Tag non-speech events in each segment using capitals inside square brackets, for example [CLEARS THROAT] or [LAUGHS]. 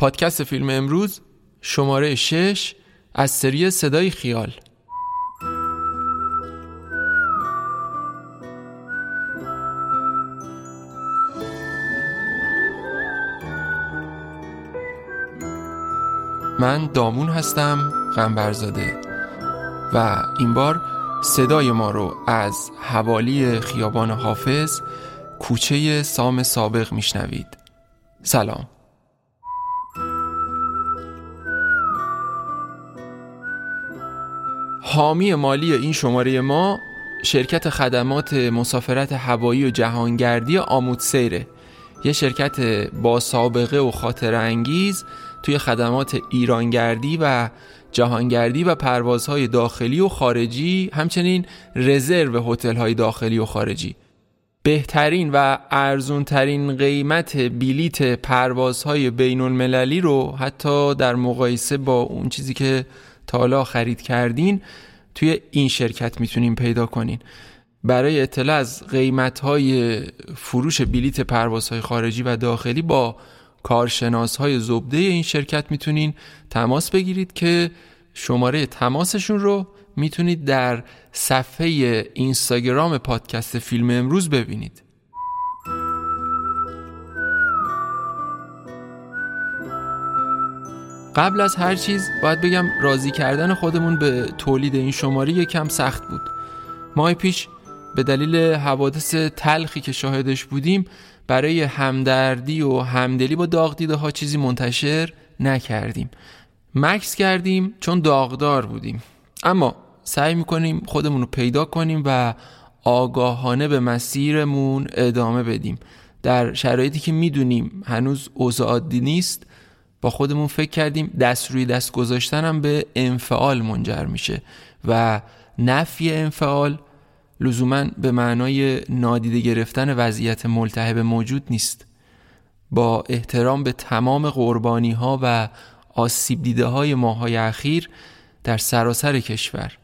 پادکست فیلم امروز شماره 6 از سری صدای خیال. من دامون هستم غنبرزاده و این بار صدای ما رو از حوالی خیابان حافظ کوچه سام سابق میشنوید. سلام. حامی مالی این شماره ما شرکت خدمات مسافرت هوایی و جهانگردی آمود سیره. یه شرکت با سابقه و خاطر انگیز توی خدمات ایرانگردی و جهانگردی و پروازهای داخلی و خارجی همچنین رزرو هتل‌های داخلی و خارجی. بهترین و ارزونترین قیمت بلیت پروازهای بین المللی رو حتی در مقایسه با اون چیزی که تا حالا خرید کردین توی این شرکت می‌تونین پیدا کنین. برای اطلاع از قیمت های فروش بلیت پروازهای خارجی و داخلی با کارشناس های زبده این شرکت می‌تونین تماس بگیرید که شماره تماسشون رو می‌تونید در صفحه اینستاگرام پادکست فیلم امروز ببینید. قبل از هر چیز باید بگم راضی کردن خودمون به تولید این شماره یکم سخت بود. ماه پیش به دلیل حوادث تلخی که شاهدش بودیم برای همدردی و همدلی با داغ دیده ها چیزی منتشر نکردیم. مکس کردیم چون داغدار بودیم. اما سعی می‌کنیم خودمون رو پیدا کنیم و آگاهانه به مسیرمون ادامه بدیم. در شرایطی که می‌دونیم هنوز اوضاع عادی نیست با خودمون فکر کردیم دست روی دست گذاشتن به انفعال منجر میشه و نفی انفعال لزوما به معنای نادیده گرفتن وضعیت ملتهب موجود نیست. با احترام به تمام قربانی ها و آسیب دیده های ماهای اخیر در سراسر کشور.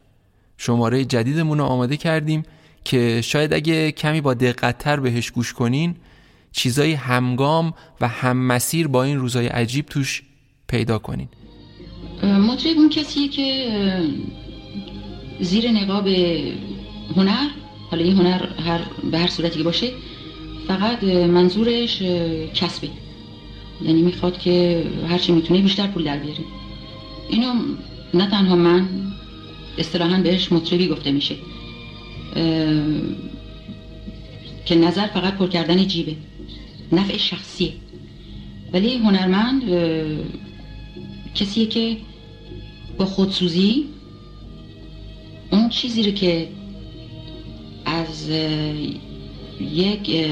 شماره جدیدمون رو آماده کردیم که شاید اگه کمی با دقتتر بهش گوش کنین چیزای همگام و هم مسیر با این روزای عجیب توش پیدا کنین. مطرب اون کسیه که زیر نقاب هنر حالا این هنر هر به هر صورتی که باشه فقط منظورش کسبه. یعنی می‌خواد که هرچی می‌تونه بیشتر پول در بیاره. اینو نه تنها من اصطلاحا بهش مطربی گفته میشه. که نظر فقط پر کردن جیبه. نفع شخصیه ولی هنرمند کسیه که با خودسوزی اون چیزی رو که از یک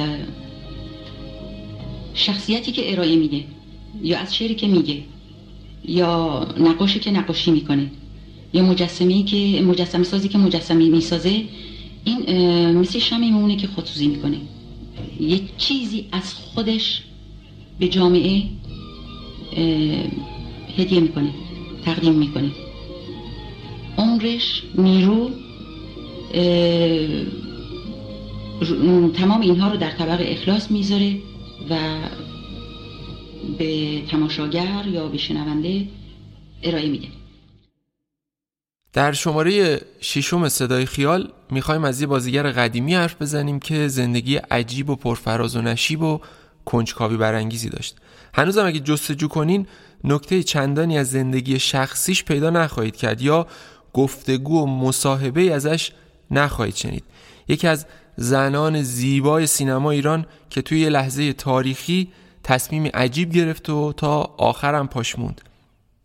شخصیتی که ارائه میده یا از شعری که میگه یا نقاشی که نقاشی می‌کنه یا مجسمی که مجسمه سازی که مجسمه می‌سازه این مثل شمی میمونه که خودسوزی می‌کنه. یه چیزی از خودش به جامعه هدیه می‌کنه تقدیم می‌کنه. عمرش نیرو تمام اینها رو در طبق اخلاص می‌ذاره و به تماشاگر یا به شنونده ارائه میده. در شماره ششم صدای خیال می‌خوایم از یه بازیگر قدیمی حرف بزنیم که زندگی عجیب و پرفراز و نشیب و کنجکاوی برانگیزی داشت. هنوزم اگه جستجو کنین نکته چندانی از زندگی شخصیش پیدا نخواهید کرد یا گفتگو و مصاحبه ازش نخواهید شنید. یکی از زنان زیبای سینما ایران که توی لحظه تاریخی تصمیمی عجیب گرفت و تا آخرم پاش موند.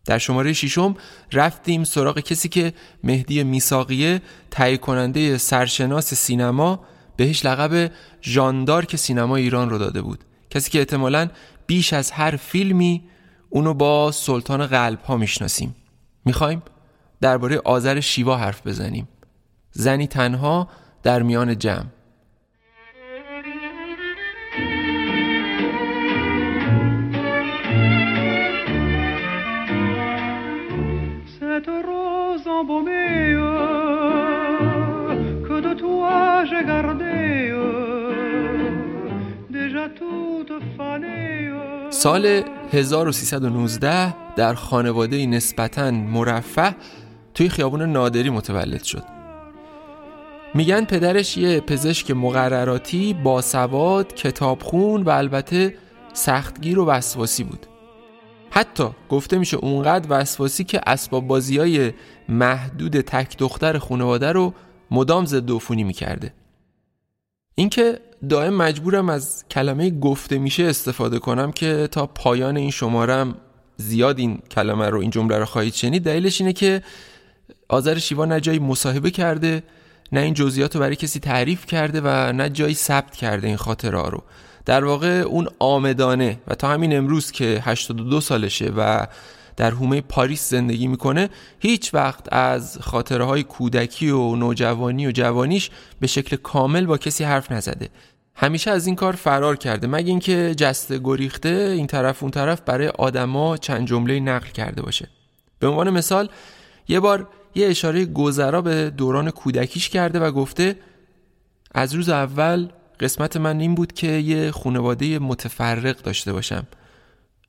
در شماره ششم رفتیم سراغ کسی که مهدی میساقیه تهیه کننده سرشناس سینما بهش لقب ژاندارک سینما ایران رو داده بود. کسی که احتمالا بیش از هر فیلمی اونو با سلطان قلب ها می‌شناسیم. می‌خوایم درباره آذر شیوا حرف بزنیم. زنی تنها در میان جمع. سال 1319 در خانواده نسبتا مرفه توی خیابون نادری متولد شد. میگن پدرش یه پزشک مقرراتی با سواد کتابخون و البته سختگیر و وسواسی بود. حتی گفته میشه اونقدر وسواسی که اسباب بازی های محدود تک دختر خانواده رو مدام ضد عفونی می‌کرده. اینکه دائم مجبورم از کلمه گفته میشه استفاده کنم که تا پایان این شمارم زیاد این کلمه رو این جمله رو خواهید شنید دلیلش اینه که آذر شیوا نه جایی مصاحبه کرده نه این جزئیات رو برای کسی تعریف کرده و نه جایی ثبت کرده این خاطره رو. در واقع اون آمدانه و تا همین امروز که 82 سالشه و در حومه پاریس زندگی می‌کنه هیچ وقت از خاطره های کودکی و نوجوانی و جوانیش به شکل کامل با کسی حرف نزده. همیشه از این کار فرار کرده. مگه اینکه جسته گریخته این طرف اون طرف برای آدما چند جمله نقل کرده باشه. به عنوان مثال یه بار یه اشاره گذرا به دوران کودکیش کرده و گفته از روز اول قسمت من این بود که یه خانواده متفرق داشته باشم.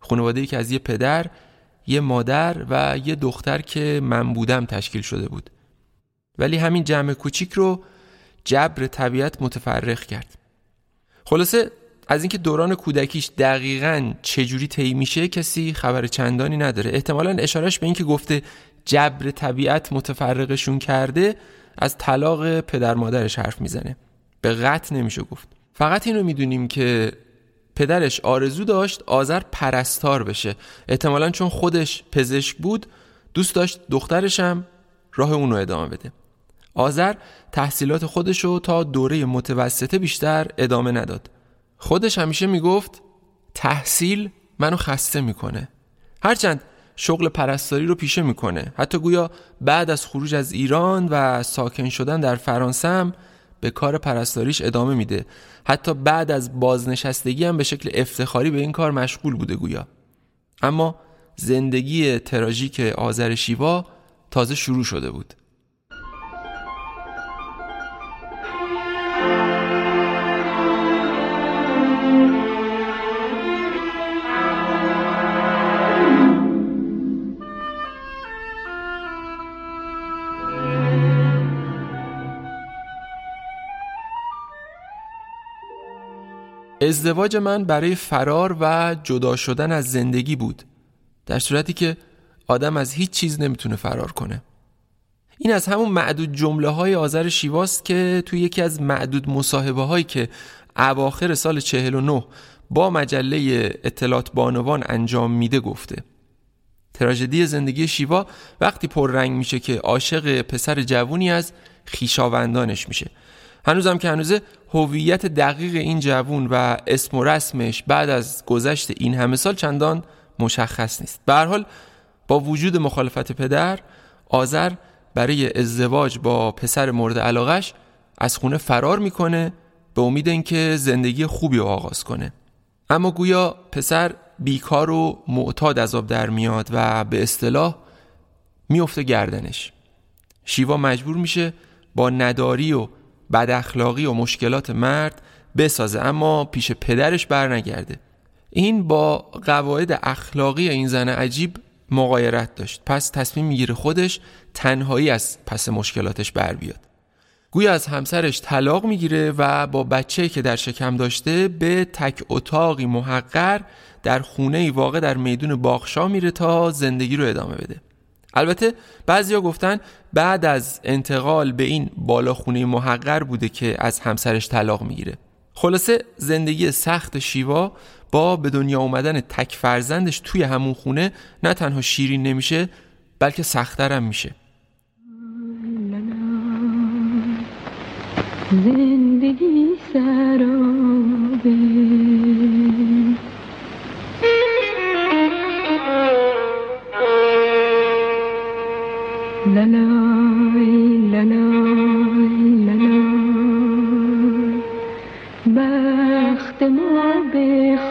خانواده که از یه پدر یه مادر و یه دختر که من بودم تشکیل شده بود. ولی همین جمع کوچیک رو جبر طبیعت متفرق کرد. خلاصه از اینکه دوران کودکیش دقیقا چجوری طی میشه کسی خبر چندانی نداره. احتمالا اشارش به اینکه گفته جبر طبیعت متفرقشون کرده از طلاق پدر مادرش حرف می‌زنه. به قطع نمیشه گفت. فقط اینو می‌دونیم که پدرش آرزو داشت آذر پرستار بشه. احتمالا چون خودش پزشک بود دوست داشت دخترشم راه اونو ادامه بده. آذر تحصیلات خودشو تا دوره متوسطه بیشتر ادامه نداد. خودش همیشه می‌گفت تحصیل منو خسته می‌کنه. هرچند شغل پرستاری رو پیشه می‌کنه. حتی گویا بعد از خروج از ایران و ساکن شدن در فرانسه هم به کار پرستاریش ادامه میده. حتی بعد از بازنشستگی هم به شکل افتخاری به این کار مشغول بوده گویا. اما زندگی تراژیک آذر شیوا تازه شروع شده بود. ازدواج من برای فرار و جدا شدن از زندگی بود در صورتی که آدم از هیچ چیز نمی‌تونه فرار کنه. این از همون معدود جمله های آذر شیواست که توی یکی از معدود مصاحبه هایی که اواخر سال 49 با مجله اطلاعات بانوان انجام میده گفته. تراژدی زندگی شیوا وقتی پررنگ میشه که عاشق پسر جوونی از خیشاوندانش میشه. هنوزم که هنوزه هویت دقیق این جوون و اسم و رسمش بعد از گذشت این همه سال چندان مشخص نیست. به حال با وجود مخالفت پدر آذر برای ازدواج با پسر مورد علاقش از خونه فرار می‌کنه به امید اینکه زندگی خوبی رو آغاز کنه. اما گویا پسر بیکار و معتاد از آب در میاد و به اصطلاح میفته گردنش. شیوا مجبور میشه با نداری و بد اخلاقی و مشکلات مرد بسازه اما پیش پدرش برنگرده. این با قواعد اخلاقی این زن عجیب مقایرت داشت. پس تصمیم می‌گیره خودش تنهایی از پس مشکلاتش بر بیاد. گویا از همسرش طلاق می‌گیره و با بچه که در شکم داشته به تک اتاقی محقر در خونه واقع در میدون باغشا میره تا زندگی رو ادامه بده. البته بعضیا گفتن بعد از انتقال به این بالاخونه محقر بوده که از همسرش طلاق می‌گیره. خلاصه زندگی سخت شیوا با به دنیا اومدن تک فرزندش توی همون خونه نه تنها شیرین نمیشه بلکه سختترم میشه. زندگی سرابه. بخت ما بخت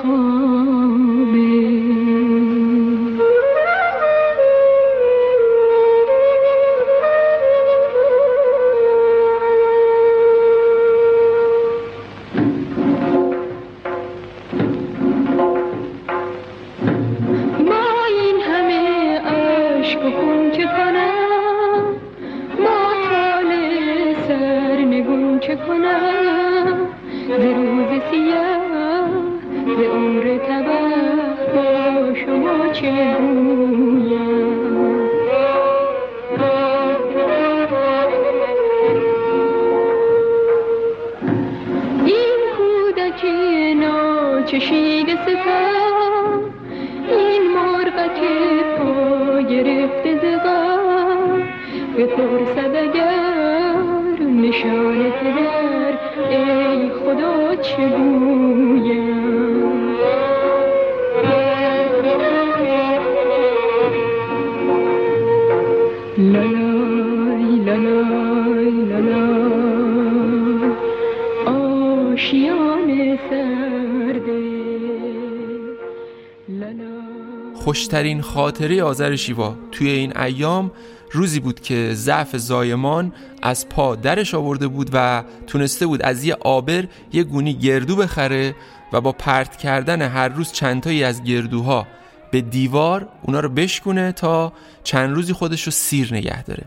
خوشترین خاطره آذر شیوا. توی این ایام روزی بود که ضعف زایمان از پا درش آورده بود و تونسته بود از یه آبر یه گونی گردو بخره و با پرت کردن هر روز چندتایی از گردوها به دیوار اونا رو بشکونه تا چند روزی خودش رو سیر نگه داره.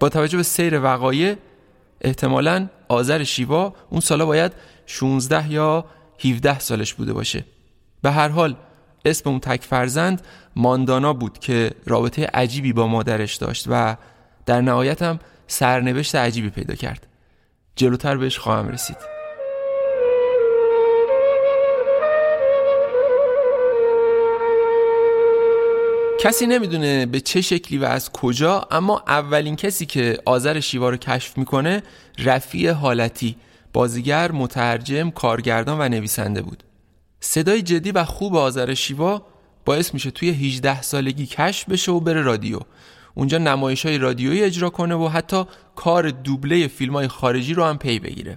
با توجه به سیر وقایع احتمالا آذر شیوا اون سالا باید 16 یا 17 سالش بوده باشه. به هر حال اسم اون تک فرزند ماندانا بود که رابطه عجیبی با مادرش داشت و در نهایت هم سرنوشت عجیبی پیدا کرد. جلوتر بهش خواهم رسید. کسی نمی‌دونه به چه شکلی و از کجا اما اولین کسی که آذر شیوا رو کشف می‌کنه رفیع حالتی بازیگر، مترجم، کارگردان و نویسنده بود. صدای جدی و خوب آذر شیوا باعث میشه توی 18 سالگی کشف بشه و بره رادیو. اونجا نمایش های رادیویی اجرا کنه و حتی کار دوبله فیلم های خارجی رو هم پی بگیره.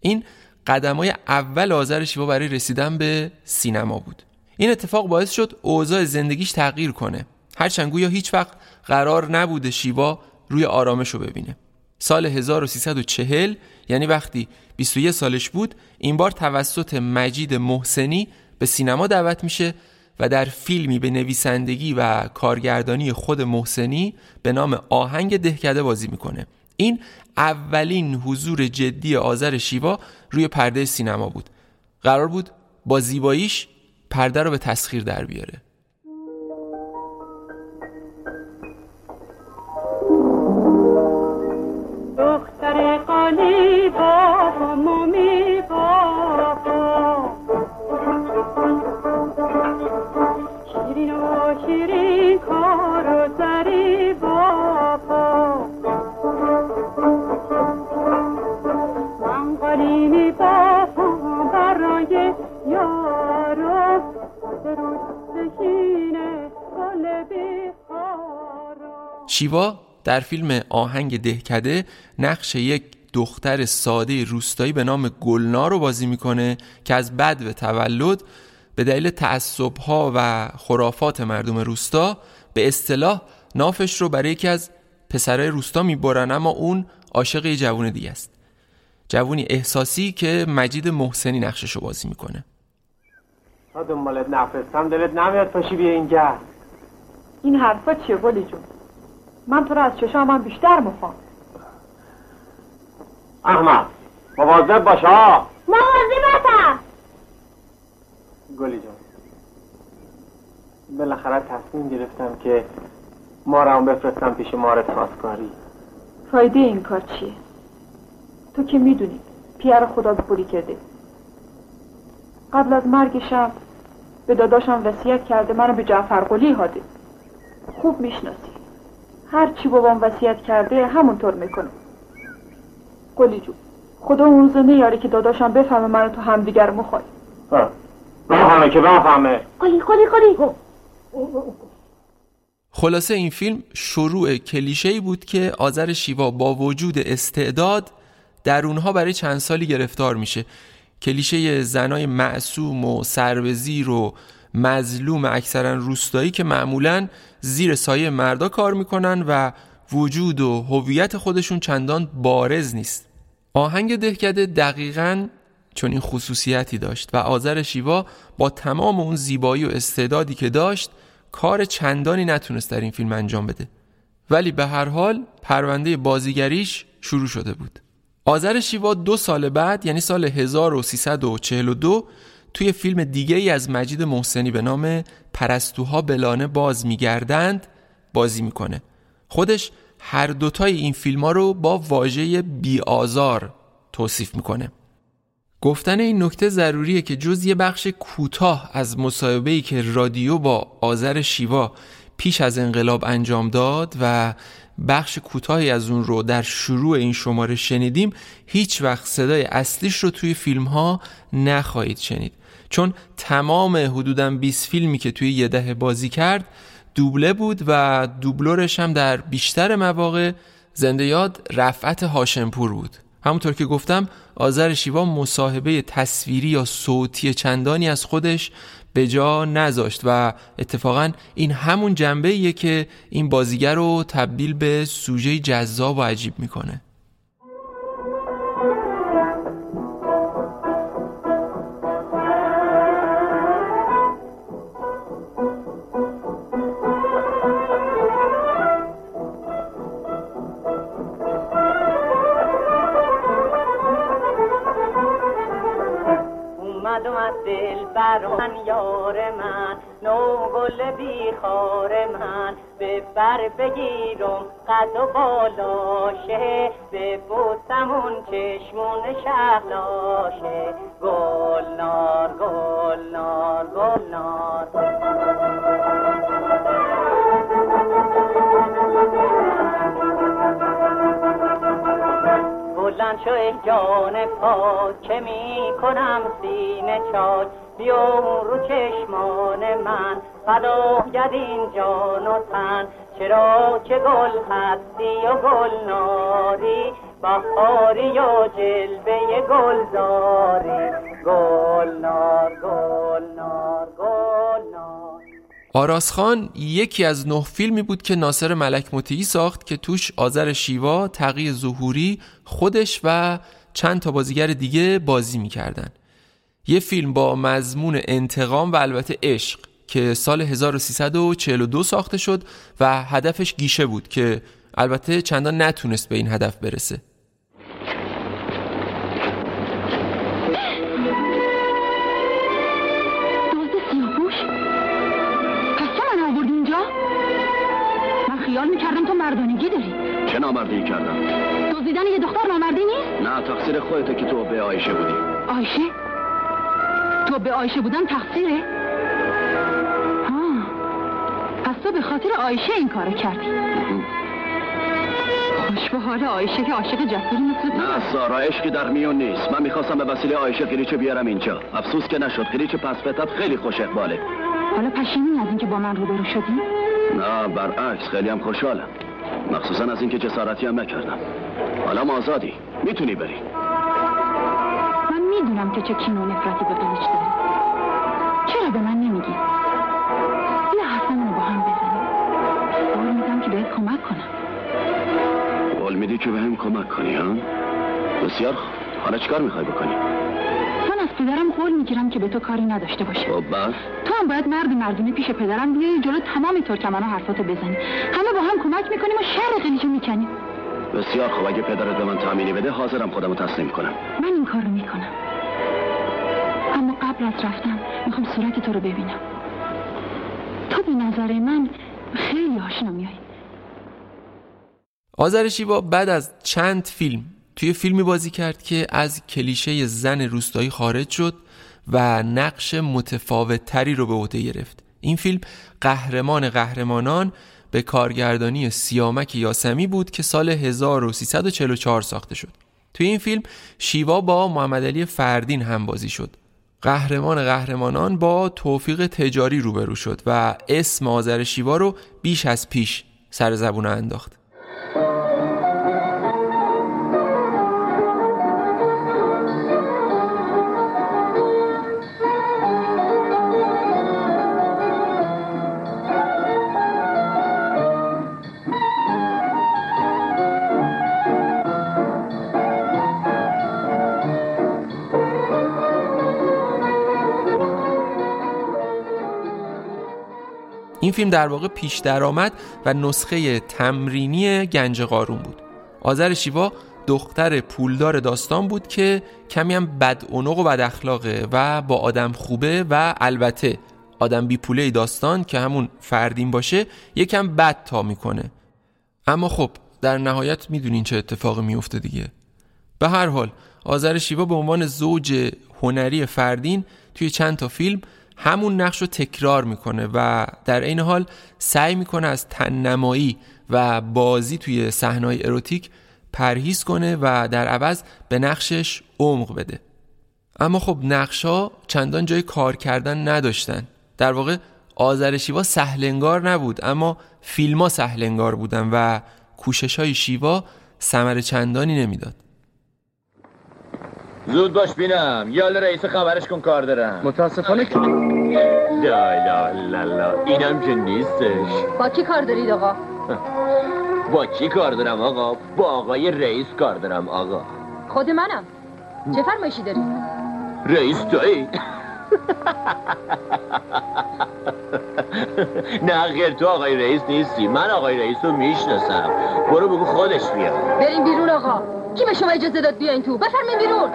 این قدم های اول آذر شیوا برای رسیدن به سینما بود. این اتفاق باعث شد اوضاع زندگیش تغییر کنه. هرچند گویا هیچ وقت قرار نبوده شیوا روی آرامش رو ببینه. سال 1340 یعنی وقتی 21 سالش بود این بار توسط مجید محسنی به سینما دعوت میشه و در فیلمی به نویسندگی و کارگردانی خود محسنی به نام آهنگ دهکده بازی می‌کنه. این اولین حضور جدی آذر شیوا روی پرده سینما بود. قرار بود با زیباییش پرده رو به تسخیر در بیاره. دختر قالی بابا مومی بابا شیوا در فیلم آهنگ دهکده نقش یک دختر ساده روستایی به نام گلنا رو بازی می‌کنه که از بد و تولد به دلیل تعصبها و خرافات مردم روستا به اصطلاح نافش رو برای یکی از پسرای روستا می‌برن اما اون عاشق یه جوون دیگه است. جوونی احساسی که مجید محسنی نقشش رو بازی می‌کنه. تا دنبالت نفرستم دلت نمیاد پاشی بیا اینجا. این حرفا چیه گلی جون؟ من تو رو از چشام هم بیشتر می‌خوام. احمد مواظب باش ها. مواظبتم. گلی جان بالاخره تصمیم گرفتم که ما هم بفرستم پیش مارت خواستگاری فایده این کار چیه؟ تو که می‌دونی پیر خدا بپوری کرده. قبل از مرگشم به داداشم وصیت کرده منو به جعفر قلی هاده. خوب می‌شناسی. هر چی بابام وصیت کرده همونطور می‌کنم قلی جون خدا اون روز نیاره که داداشم بفهمه منو تو همدیگر مخوای. ها. بفهمه که بفهمه قلی قلی قلی خلاصه این فیلم شروع کلیشه‌ای بود که آذر شیوا با وجود استعداد در اونها برای چند سالی گرفتار میشه. کلیشه زنای معصوم و سربزیر و مظلوم اکثرا روستایی که معمولا زیر سایه مردا کار می‌کنن و وجود و هویت خودشون چندان بارز نیست. آهنگ دهکده دقیقا چون این خصوصیتی داشت و آذر شیوا با تمام اون زیبایی و استعدادی که داشت کار چندانی نتونست در این فیلم انجام بده. ولی به هر حال پرونده بازیگریش شروع شده بود. آذر شیوا دو سال بعد یعنی سال 1342 توی فیلم دیگه ای از مجید محسنی به نام پرستوها بلانه باز میگردند بازی می‌کنه. خودش هر دوتای این فیلم ها رو با واژه بیآزار توصیف می‌کنه. گفتن این نکته ضروریه که جز یه بخش کوتاه از مصاحبه‌ای که رادیو با آذر شیوا پیش از انقلاب انجام داد و بخش کوتاهی از اون رو در شروع این شماره شنیدیم هیچ وقت صدای اصلیش رو توی فیلم ها نخواهید شنید. چون تمام حدوداً 20 فیلمی که توی یه دهه بازی کرد دوبله بود و دوبلورش هم در بیشتر مواقع زنده یاد رفعت هاشمپور بود. همونطور که گفتم آذر شیوا مصاحبه تصویری یا صوتی چندانی از خودش به جا نذاشت و اتفاقا این همون جنبه که این بازیگر رو تبدیل به سوژه جذاب و عجیب می‌کنه. من یار من نو گل بیخار من. به بر بگیرم قد و بالاشه به بوسمون چشمون شهلاشه گل نار گل نار گل نار. بلند شو ای جان پاک که می کنم سینه چاک؟ بیا رو چشمان من. فدا این جان و تن. چرا که گل هستی و گل ناری؟ بهاری و جلوه گلزاری گل نار گل نار گل نار. آراس خان یکی از نه فیلمی بود که ناصر ملک مطیعی ساخت که توش آذر شیوا، تقی ظهوری، خودش و چند تا بازیگر دیگه بازی می‌کردن. یه فیلم با مضمون انتقام و البته عشق که سال 1342 ساخته شد و هدفش گیشه بود که البته چندان نتونست به این هدف برسه خیال می‌کردم تو مردانگی داری چه نامردی کردم؟ دزدیدن یه دختر نامردی نیست؟ نه تقصیر خودته که تو به آیشه بودی آیشه؟ تو به آیشه بودن تقصیره؟ ها پس تو به خاطر آیشه این کارو کردی. خوش به حال آیشه که عاشق جسوری مثل نه سارا عشقی در میون نیست. من می‌خواستم به وسیله آیشه قریچه بیارم اینجا. افسوس که نشد. قریچه پس خیلی خوش اقباله. حالا پشیمونی از اینکه با من روبرو شدی؟ نه برعکس خیلی هم خوشحالم. مخصوصا از اینکه جسارتی هم نکردم. حالا آزادی. می‌تونی بری. می‌دونم که چه کین و نفرتی به قلیچ داری. چرا به من نمیگی؟ بیا حرفمونو با هم بزنیم. قول میدم که بهت کمک کنم. قول میدی که به هم کمک کنی ها؟ بسیار خوب. حالا چیکار می‌خوای بکنی؟ من از پدرم قول می‌گیرم که به تو کاری نداشته باشه. خب بس. تو هم باید مرد مردونه پیش پدرم بیای جلو تمام ترکمن حرفاتو بزنی. همه با هم کمک می‌کنیم و شر قلیچو می‌کنیم. بسیار خوب. اگه پدرت به من تامینی بده حاضرم خودمو تسلیم کنم. من این کار رو می‌کنم. اما قبل از رفتم می‌خوام صورت تو رو ببینم. تو به نظر من خیلی آشنا میایی آذر شیوا بعد از چند فیلم توی فیلمی بازی کرد که از کلیشه زن روستایی خارج شد و نقش متفاوت تری رو به عهده گرفت. این فیلم قهرمان قهرمانان به کارگردانی سیامک یاسمی بود که سال 1344 ساخته شد. توی این فیلم شیوا با محمد علی فردین هم بازی شد. قهرمان قهرمانان با توفیق تجاری روبرو شد و اسم آذر شیوا رو بیش از پیش سر زبون انداخت. این فیلم در واقع پیش درآمد و نسخه تمرینی گنج قارون بود. آذر شیوا دختر پولدار داستان بود که کمی هم بد اونق و بد اخلاقه و با آدم خوبه و البته آدم بی پوله داستان که همون فردین باشه یکم بد تا می‌کنه. اما خب در نهایت می‌دونین چه اتفاقی میفته دیگه. به هر حال آذر شیوا به عنوان زوج هنری فردین توی چند تا فیلم همون نقش رو تکرار می‌کنه و در این حال سعی می‌کنه از تننمایی و بازی توی صحنه‌های اروتیک پرهیز کنه و در عوض به نقشش عمق بده. اما خب نقشا چندان جای کار کردن نداشتن. در واقع آذر شیوا سهلنگار نبود اما فیلما سهلنگار بودن و کوشش های شیوا سمر چندانی نمی‌داد. زود باش بینم. یال رئیس خبرش کن کار دارم. متاسفانه که لا لا لا اینم که نیستش. با کی کار دارید آقا؟ [LAUGHS] با کی کار دارم آقا؟ با آقای رئیس کار دارم آقا. خود منم. چه فرمایشی داری رئیس توی. [LAUGHS] نه غیر تو آقای رئیس نیستی. من آقای رئیس رو می‌شناسم. برو بگو خودش بیاد. بریم بیرون آقا. کی به شما اجازه داد بیاین تو؟ بفرمین بیرون.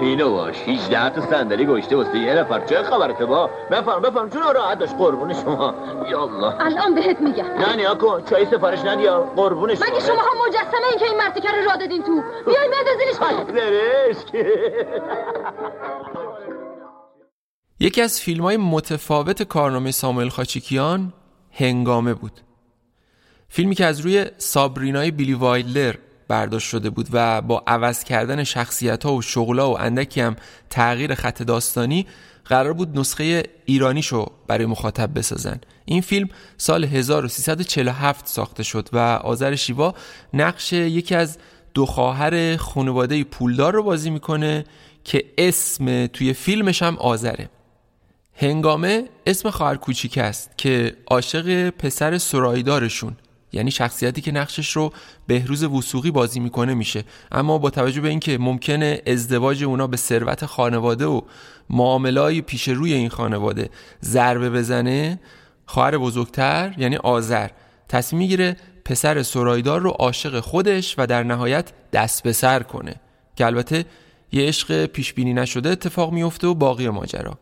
اینو باش. هیچ ده تا صندلی گشته واسه یه نفر. چه خبرته با؟ بفرم بفرم. چون راحت داشت قربون شما؟ یا الله. الان بهت میگم. نه نیا کن. چای سفارش ندیا قربون شما؟ مگه شما هم مجسمه این که این مرتیکه رو راه دادین تو؟ بیاین بندازینش درش یکی از فیلم های متفاوت کارنامه ساموئل خاچیکیان هنگامه بود. فیلمی که از روی سابرینای بیلی وایلر برداشت شده بود و با عوض کردن شخصیت ها و شغلا و اندکی هم تغییر خط داستانی قرار بود نسخه ایرانیشو برای مخاطب بسازن. این فیلم سال 1347 ساخته شد و آذر شیوا نقش یکی از دو خواهر خانواده پولدار رو بازی می‌کنه که اسم توی فیلمش هم آذره. هنگامه اسم خواهر کوچیک است که عاشق پسر سرایدارشون. یعنی شخصیتی که نقشش رو بهروز وسوقی بازی می‌کنه میشه. اما با توجه به اینکه ممکنه ازدواج اونا به ثروت خانواده و معاملای پیش روی این خانواده ضربه بزنه خواهر بزرگتر یعنی آذر تصمیم می‌گیره پسر سرایدار رو عاشق خودش و در نهایت دست به سر کنه. که البته یه عشق پیش بینی نشده اتفاق میفته و باقی ماجرا.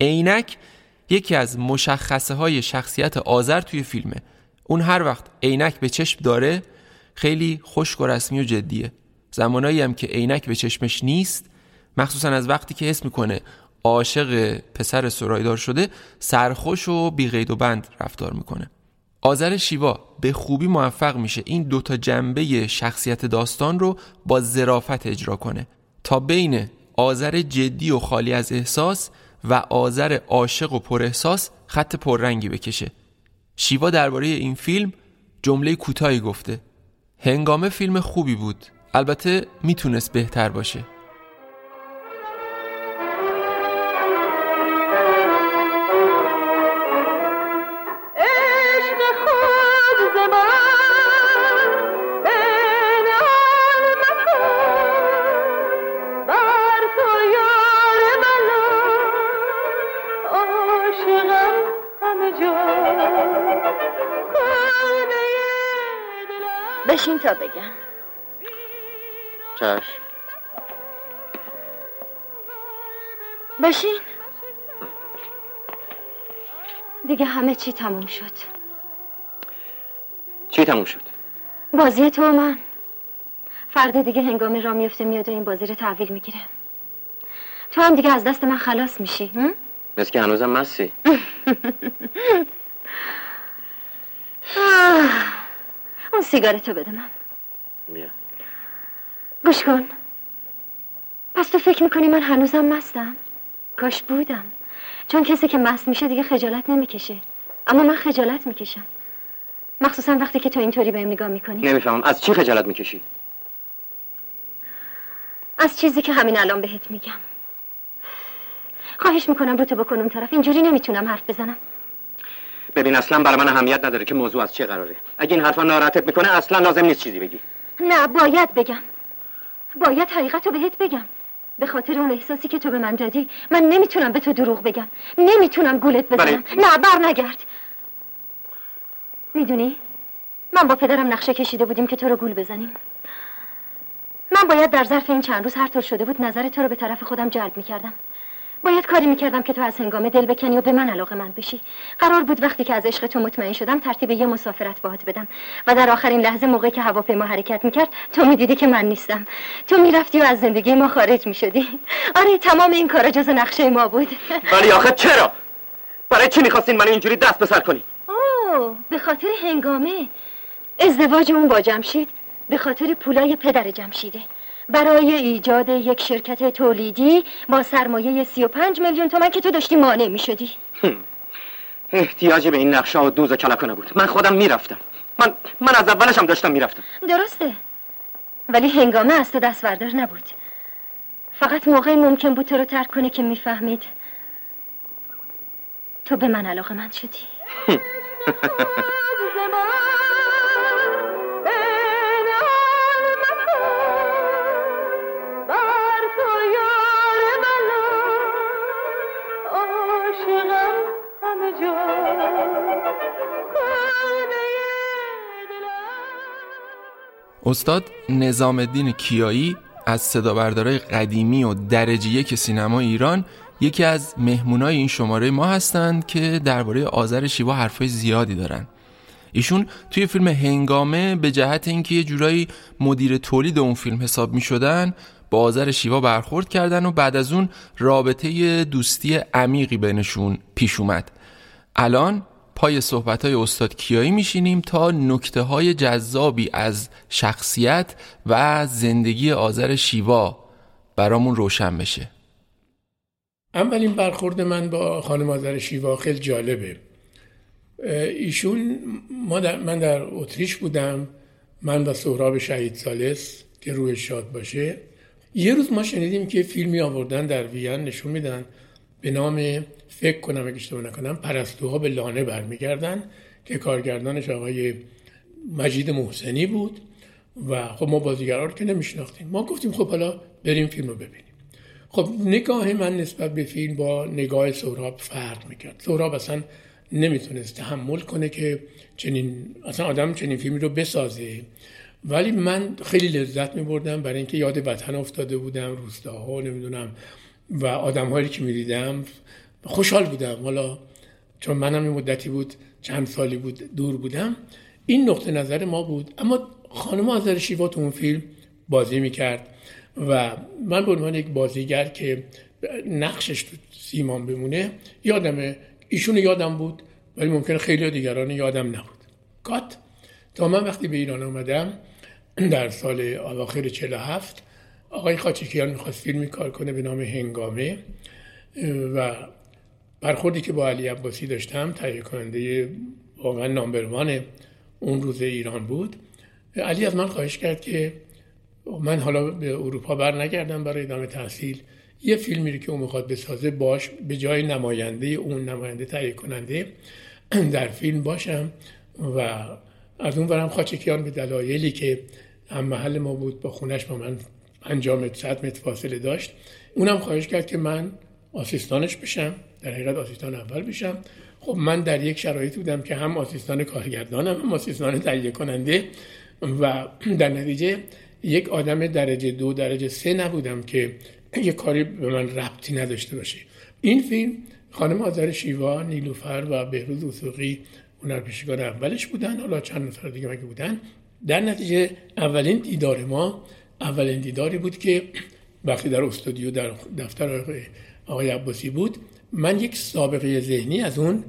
عینک یکی از مشخصه های شخصیت آذر توی فیلمه. اون هر وقت عینک به چشم داره خیلی خشک و رسمی و جدیه. زمانایی هم که عینک به چشمش نیست مخصوصا از وقتی که حس می‌کنه عاشق پسر سرایدار شده سرخوش و بیقید و بند رفتار می‌کنه. آذر شیوا به خوبی موفق میشه این دوتا جنبه شخصیت داستان رو با ظرافت اجرا کنه تا بین آذر جدی و خالی از احساس و آذر عاشق و پر احساس خط پررنگی بکشه. شیوا درباره این فیلم جمله کوتاهی گفته. هنگامه فیلم خوبی بود. البته می‌تونست بهتر باشه. بشین تا بگم. چشم. بشین. دیگه همه چی تموم شد. چی تموم شد؟ بازی تو و من. فردا دیگه هنگام را میفته میاد و این بازی رو تحویل می‌گیره. تو هم دیگه از دست من خلاص میشی؟ مثل که هنوزم مستی. [LAUGHS] آه، اون سیگارتو بده من. بیا. گوش کن. پس تو فکر می‌کنی من هنوزم مستم؟ کاش بودم. چون کسی که مست میشه دیگه خجالت نمی‌کشه. اما من خجالت می‌کشم. مخصوصا وقتی که تو اینطوری بهم نگاه می‌کنی. نمی‌فهمم. از چی خجالت می‌کشی؟ از چیزی که همین الان بهت میگم. خواهش می‌کنم رو تو بکن اون طرف. اینجوری نمی‌تونم حرف بزنم. ببین اصلا برای من اهمیت نداره که موضوع از چه قراره. اگه این حرفا ناراحتت می‌کنه اصلا لازم نیست چیزی بگی. نه باید بگم. باید حقیقت رو بهت بگم. به خاطر اون احساسی که تو به من دادی من نمی‌تونم به تو دروغ بگم. نمی‌تونم گولت بزنم. نه بر نگرد. می‌دونی؟ من با پدرم نقشه کشیده بودیم که تو رو گول بزنیم. من باید در ظرف این چند روز هر طور شده بود نظر تو رو به طرف خودم جلب می‌کردم. باید کاری می‌کردم که تو از هنگامه دل بکنی و به من علاقه من بشی. قرار بود وقتی که از عشق تو مطمئن شدم ترتیب یه مسافرت باهات بدم. و در آخرین لحظه موقعی که هواپیما حرکت می‌کرد تو می‌دیدی که من نیستم. تو می‌رفتی و از زندگی ما خارج می‌شدی. آره تمام این کارا جز نقشه ما بود. [LAUGHS] ولی آخه چرا؟ برای چی می‌خواستین من اینجوری دست به سر کنی؟ اوه به خاطر هنگامه. ازدواج اون با جمشید به خاطر پولای پدر جمشیده. برای ایجاد یک شرکت تولیدی با سرمایه 35 میلیون تومن که تو داشتی مانع می شدی احتیاج به این نقشه و دوز و کلکه نبود من خودم می‌رفتم. من من از اولش هم داشتم می‌رفتم. درسته. ولی هنگامه از تو دست بردار نبود. فقط موقعی ممکن بود تو رو ترک کنه که می‌فهمید تو به من علاقه من شدی. [LAUGHS] استاد نظام الدین کیایی از صدابردارای قدیمی و درجه یک سینما ایران یکی از مهمونای این شماره ما هستند که درباره آذر شیوا حرفای زیادی دارن ایشون توی فیلم هنگامه به جهت اینکه یه جورایی مدیر تولید اون فیلم حساب می شدن با آذر شیوا برخورد کردن و بعد از اون رابطه دوستی عمیقی بینشون پیش اومد. الان پای صحبت های استاد کیایی میشینیم تا نکته های جذابی از شخصیت و زندگی آذر شیوا برامون روشن بشه. اولین برخورد من با خانم آذر شیوا خیلی جالبه. ایشون ما در من در اتریش بودم. من با سهراب شهید سالس که روی شاد باشه. یه روز ما شنیدیم که فیلمی آوردن در وین نشون میدن به نام فکر کنم اگه اشتباه نکنم پرستوها به لانه برمیگردن که کارگردانش آقای مجید محسنی بود و خب ما بازیگرا رو که نمیشناختیم. ما گفتیم خب حالا بریم فیلم رو ببینیم. خب نگاه من نسبت به فیلم با نگاه سهراب فرق می‌کرد. سهراب اصلا نمی‌تونست تحمل کنه که چنین اصلا آدم چنین فیلمی رو بسازه. ولی من خیلی لذت می بردم برای اینکه یاد وطن افتاده بودم روستاها نمی‌دونم و آدم هایی که می‌دیدم. خوشحال بودم. حالا چون منم این مدتی بود چند سالی بود دور بودم. این نقطه نظر ما بود. اما خانم آذر شیوا تو اون فیلم بازی می‌کرد و من به عنوان یک بازیگر که نقشش تو سیمان بمونه یادم ایشون یادم بود ولی ممکنه خیلی دیگران یادم نبود. کات. تا من وقتی به ایران آمدم در سال اواخر 47 آقای خاچکیان می‌خواست فیلمی کار کنه به نام هنگامه و برخوردی که با علی عباسی داشتم تهیه کننده واقعا نامبروان اون روز ایران بود. علی از من خواهش کرد که من حالا به اروپا بر نگردم برای ادامه تحصیل. یه فیلمی که اون می‌خواد بسازه باش به جای نماینده اون نماینده تهیه کننده در فیلم باشم و از اون برم خاچکیان به دلایلی که هم محل ما بود با خونش با من انجام صد متر فاصله داشت. اونم خواهش کرد که من آسیستانش بشم. در حقیقت آسیستان اول بشم خب من در یک شرایط بودم که هم آسیستان کارگردانم هم آسیستان تهیه کننده و در نتیجه یک آدم درجه دو درجه سه نبودم که یه کاری به من ربطی نداشته باشه. این فیلم خانم آذر شیوا نیلوفر و بهروز وسوقی هنرپیشگان اولش بودن. حالا چند نفر دیگه مگه بودن؟ در نتیجه اولین دیدار ما اولین دیداری بود که [CLEARS THROAT] وقتی در استودیو در دفتر آقای عباسی بود من یک سابقه ذهنی از اون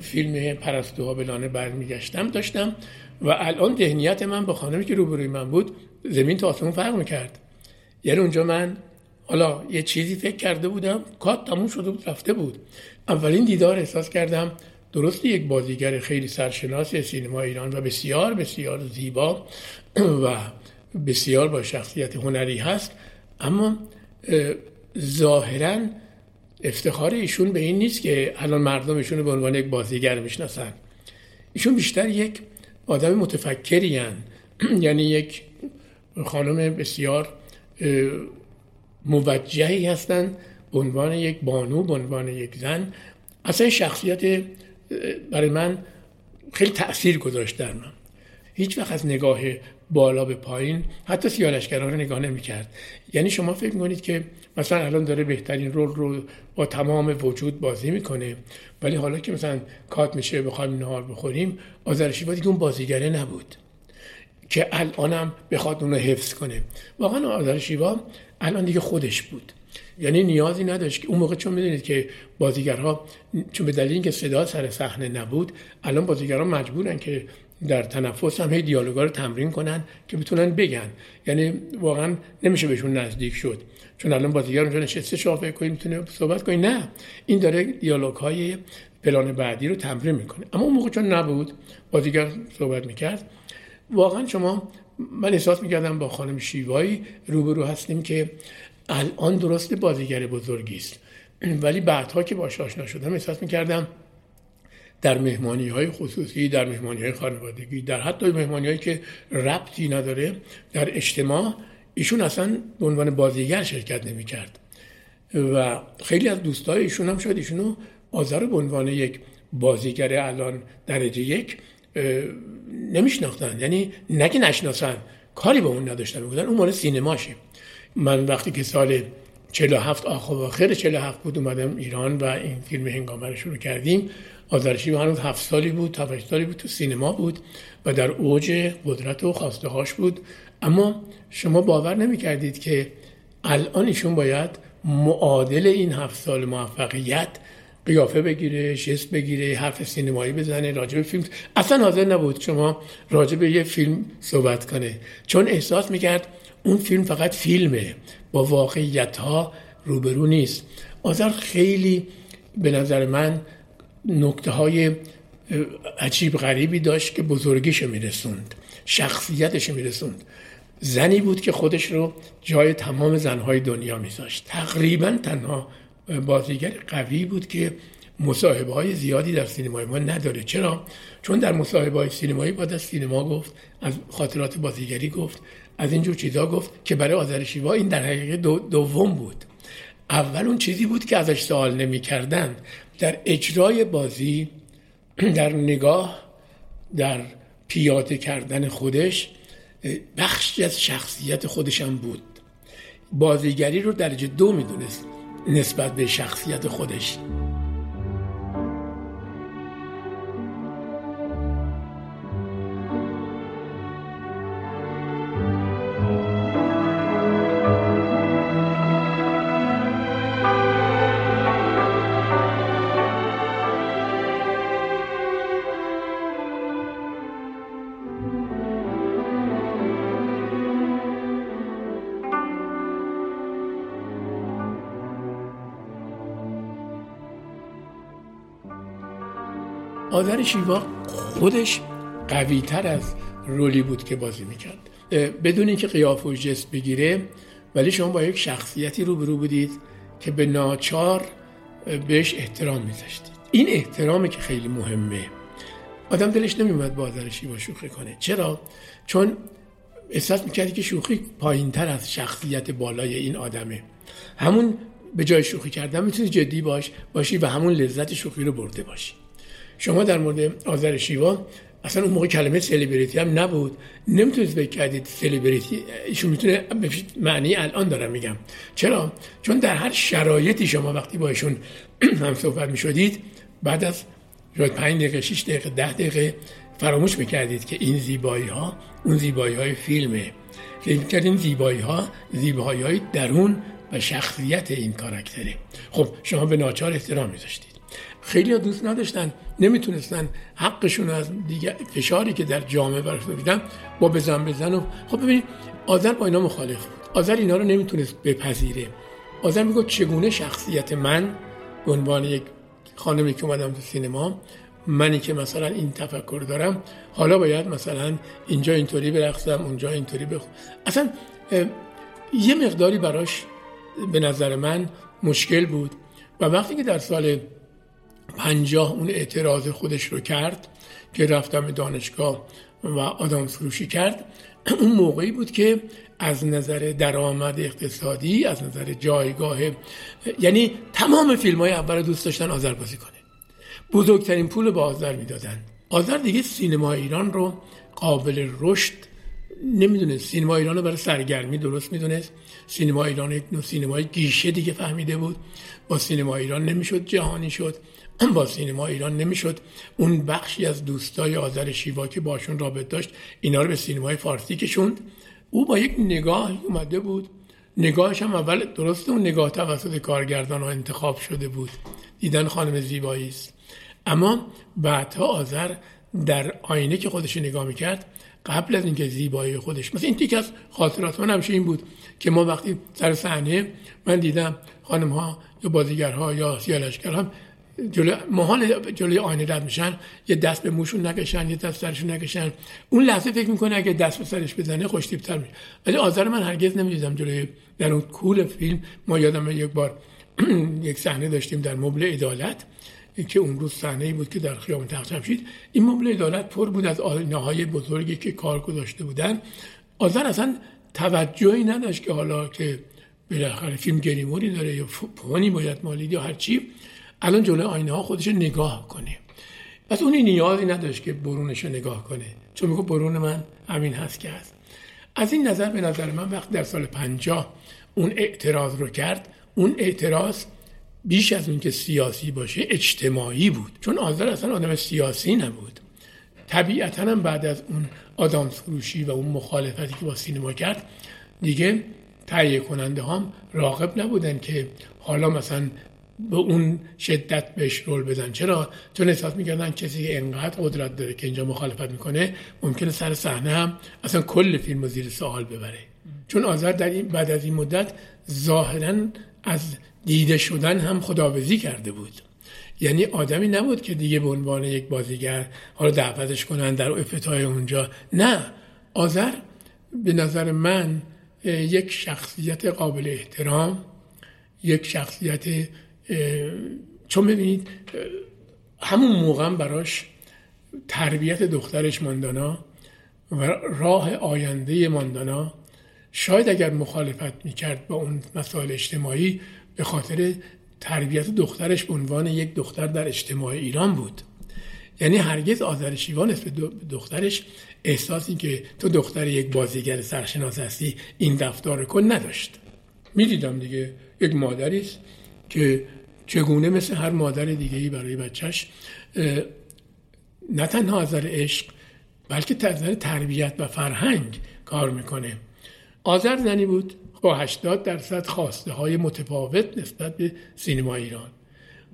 فیلم پرستوها به لانه برمیگشتم داشتم و الان ذهنیت من با خانمی که روبروی من بود زمین تا آسمون فرق می‌کرد. یعنی اونجا من حالا یه چیزی فکر کرده بودم کات تموم شده بود رفته بود. اولین دیدار احساس کردم درست یک بازیگر خیلی سرشناس سینما ایران و بسیار بسیار زیبا [CLEARS THROAT] و بسیار با شخصیت هنری هست اما ظاهرا افتخار ایشون به این نیست که الان مردم ایشون به عنوان یک بازیگر می‌شناسن. ایشون بیشتر یک آدم متفکری [CLEARS THROAT] یعنی یک خانم بسیار موجهی هستن به عنوان یک بانو به عنوان یک زن. اصلا شخصیت برای من خیلی تأثیر گذاشت در من هیچ وقت از نگاه بالا به پایین. حتی سیالشگران رو نگاه نمی کرد یعنی شما فکر می‌کنید که مثلا الان داره بهترین رول رو با تمام وجود بازی می‌کنه ولی حالا که مثلا کات میشه بخوایم نهار بخوریم آذرشی دیگه اون بازیگره نبود. که الانم بخواد اون رو حفظ کنه. واقعا آذر شیوا الان دیگه خودش بود. یعنی نیازی نداشت که اون موقع چون می‌دونید که بازیگرها چون به دلیل اینکه صدا سر صحنه نبود الان بازیگرها مجبورن که در تنفس هم هی دیالوگا رو تمرین کنن که بتونن بگن. یعنی واقعا نمیشه بهشون نزدیک شد. چون الان بازیگر اونجا نشسته شما فکر کنید می‌تونه صحبت کنید نه این داره دیالوگ های پلان بعدی رو تمرین می‌کنه. اما اون موقع چون نبود بازیگر صحبت می‌کرد. واقعا شما من احساس می‌کردم با خانم شیوایی روبرو هستیم که الان درست بازیگر بزرگی است. ولی بعدها که باش آشنا شدم احساس می‌کردم در مهمانی های خصوصی در مهمانی های خانوادگی در حتی مهمانی هایی که ربطی نداره در اجتماع ایشون اصلا به عنوان بازیگر شرکت نمی کرد و خیلی از دوستای ایشون هم شاید ایشونو آزار به عنوان یک بازیگر الان درجه یک نمیشناختن. یعنی نگه نشناسن کاری با اون نداشتن. بودن اون مال سینماشه. من وقتی که سال 47 آخر آخر 47 بود اومدم ایران و این فیلم هنگامه رو شروع کردیم. آذرشی هنوز هفت سالی بود هفت سالی بود تو سینما بود و در اوج قدرت و خواسته هاش بود. اما شما باور نمی کردید که الان ایشون باید معادل این هفت سال موفقیت قیافه بگیره شست بگیره حرف سینمایی بزنه راجع به فیلم. اصلا حاضر نبود شما راجع به یه فیلم صحبت کنه. چون احساس می‌کرد اون فیلم فقط فیلمه. با واقعیت ها روبرو نیست. آذر خیلی به نظر من نکته های عجیب غریبی داشت که بزرگیشو میرسوند شخصیتشو میرسوند. زنی بود که خودش رو جای تمام زنهای دنیا میذاشت. تقریبا تنها بازیگر قوی بود که مصاحبه های زیادی در سینمای ما نداره. چرا؟ چون در مصاحبه های سینمایی بعد از سینما گفت از خاطرات بازیگری گفت از اینجور چیزا گفت که برای آذر شیوا این در حقیقت دوم بود. اول اون چیزی بود که ازش سوال نمی‌کردند. در اجرای بازی در نگاه در پیاده کردن خودش بخشی از شخصیت خودشم بود. بازیگری رو درجه دو می‌دونست نسبت به شخصیت خودش. شیوا خودش قوی تر از رولی بود که بازی می‌کرد. بدون اینکه قیافه و جست بگیره ولی شما با یک شخصیتی روبرو بودید که به ناچار بهش احترام میذاشتید. این احترامی که خیلی مهمه. آدم دلش نمیومد با شیوا شوخی کنه. چرا؟ چون احساس می‌کردی که شوخی پایین تر از شخصیت بالای این آدمه. همون به جای شوخی کردن می‌تونی جدی باش باشی و همون لذت شوخی رو برده باشی. شما در مورد آذر شیوا اصلا اون موقع کلمه سلیبریتی هم نبود. نمی‌تونید فکر کردید سلیبریتی ایشون می‌تونه معنی الان دارم میگم. چرا؟ چون در هر شرایطی شما وقتی با ایشون [CLEARS THROAT] هم صحبت می‌شدید بعد از شاید 5 دقیقه 6 دقیقه 10 دقیقه فراموش می‌کردید که این زیبایی ها اون زیبایی های فیلمه. فکر می‌کردید زیبایی ها زیبایی های درون و شخصیت این کاراکتره. خب شما به ناچار احترام میذاشتید. خیلی ها دوست نداشتن نمی‌تونستن حقشون از دیگه فشاری که در جامعه براش دیدن با بزن بزن و خب ببینید آذر با اینا مخالف آذر اینا رو نمی‌تونست بپذیره. آذر می‌گفت چگونه شخصیت من به عنوان یک خانمی که اومدم تو سینما منی که مثلا این تفکر دارم حالا باید مثلا اینجا اینطوری برقصم اونجا اینطوری بخ اصلا یه مقداری براش به نظر من مشکل بود. و وقتی که در سال پنجاه اون اعتراض خودش رو کرد که رفتم دانشگاه و آدم فروشی کرد. [CLEARS THROAT] اون موقعی بود که از نظر درآمد اقتصادی از نظر جایگاه یعنی تمام فیلم های اول دوست داشتن آذر بازی کنه. بزرگترین پول به آذر می‌دادن. آذر دیگه سینما ایران رو قابل رشد نمی‌دونست. سینما ایران رو برای سرگرمی درست می‌دونست. سینما ایران یک نوع سینمای گیشه دیگه فهمیده بود. با سینما ایران نمی‌شد جهانی شد. [CLEARS THROAT] با سینما ایران نمی‌شد. اون بخشی از دوستای آذر شیوا که باشون رابط داشت اینا رو به سینمای فارسی کشوند. او با یک نگاه اومده بود. نگاهش هم اول درست اون نگاه توسط کارگردان ها انتخاب شده بود. دیدن خانم زیبایی است. اما بعدها آذر در آینه که خودش نگاه می‌کرد قبل از اینکه زیبایی خودش مثل این تیک از خاطرات من همیشه این بود که ما وقتی سر صحنه من دیدم خانم ها یا بازیگرها یا سیالشگر جلوی محال جلوی آینه رد میشن یه دست به موشون نکشن یه دست سرشون نکشن. اون لحظه فکر می‌کنه اگه دست به سرش بزنه خوشتیبتر میشه. ولی آذر من هرگز نمی‌دیدم جلوی در اون کول فیلم. ما یادم یک بار [CLEARS THROAT] یک صحنه داشتیم در مبل عدالت که اون روز صحنه بود که در خیابان شد این مبل عدالت پر بود از آینه های بزرگی که کار گذاشته بودن. آذر اصلا توجهی نداشت که حالا که بالاخره فیلم گریموری داره یا فونی باید مالید یا هر چی. الان جلوی آینه ها خودش نگاه کنه پس اون نیازی نداشت که برونش رو نگاه کنه. چون میگه برون من همین هست که هست. از این نظر به نظر من وقت در سال پنجاه اون اعتراض رو کرد. اون اعتراض بیش از اون که سیاسی باشه اجتماعی بود. چون آذر اصلا آدم سیاسی نبود. طبیعتا هم بعد از اون آدم فروشی و اون مخالفتی که با سینما کرد دیگه تهیه کننده هم راقب نبودن که حالا مثلا به اون شدت بهش رول بدن. چرا؟ چون احساس می‌کردن کسی انقدر قدرت داره که اینجا مخالفت می‌کنه ممکنه سر صحنه هم اصلا کل فیلم زیر سوال ببره. چون آذر در این بعد از این مدت ظاهرا از دیده شدن هم خداوزی کرده بود. یعنی آدمی نبود که دیگه به عنوان یک بازیگر حالا دعوتش کنن در افتتاح اونجا. نه. آذر به نظر من یک شخصیت قابل احترام یک شخصیت چون ببینید همون موقع براش تربیت دخترش ماندانا و راه آینده ماندانا شاید اگر مخالفت می‌کرد با اون مسائل اجتماعی به خاطر تربیت دخترش به عنوان یک دختر در اجتماع ایران بود. یعنی هرگز آذر شیوان نسبت دخترش احساسی که تو دختر یک بازیگر سرشناس هستی این دفتار کن نداشت. می‌دیدم دیگه یک مادری است که چگونه مثل هر مادر دیگه ای برای بچهش نه تنها از عشق بلکه از تربیت و فرهنگ کار می‌کنه. آذر زنی بود با 80 درصد خواسته های متفاوت نسبت به سینما ایران.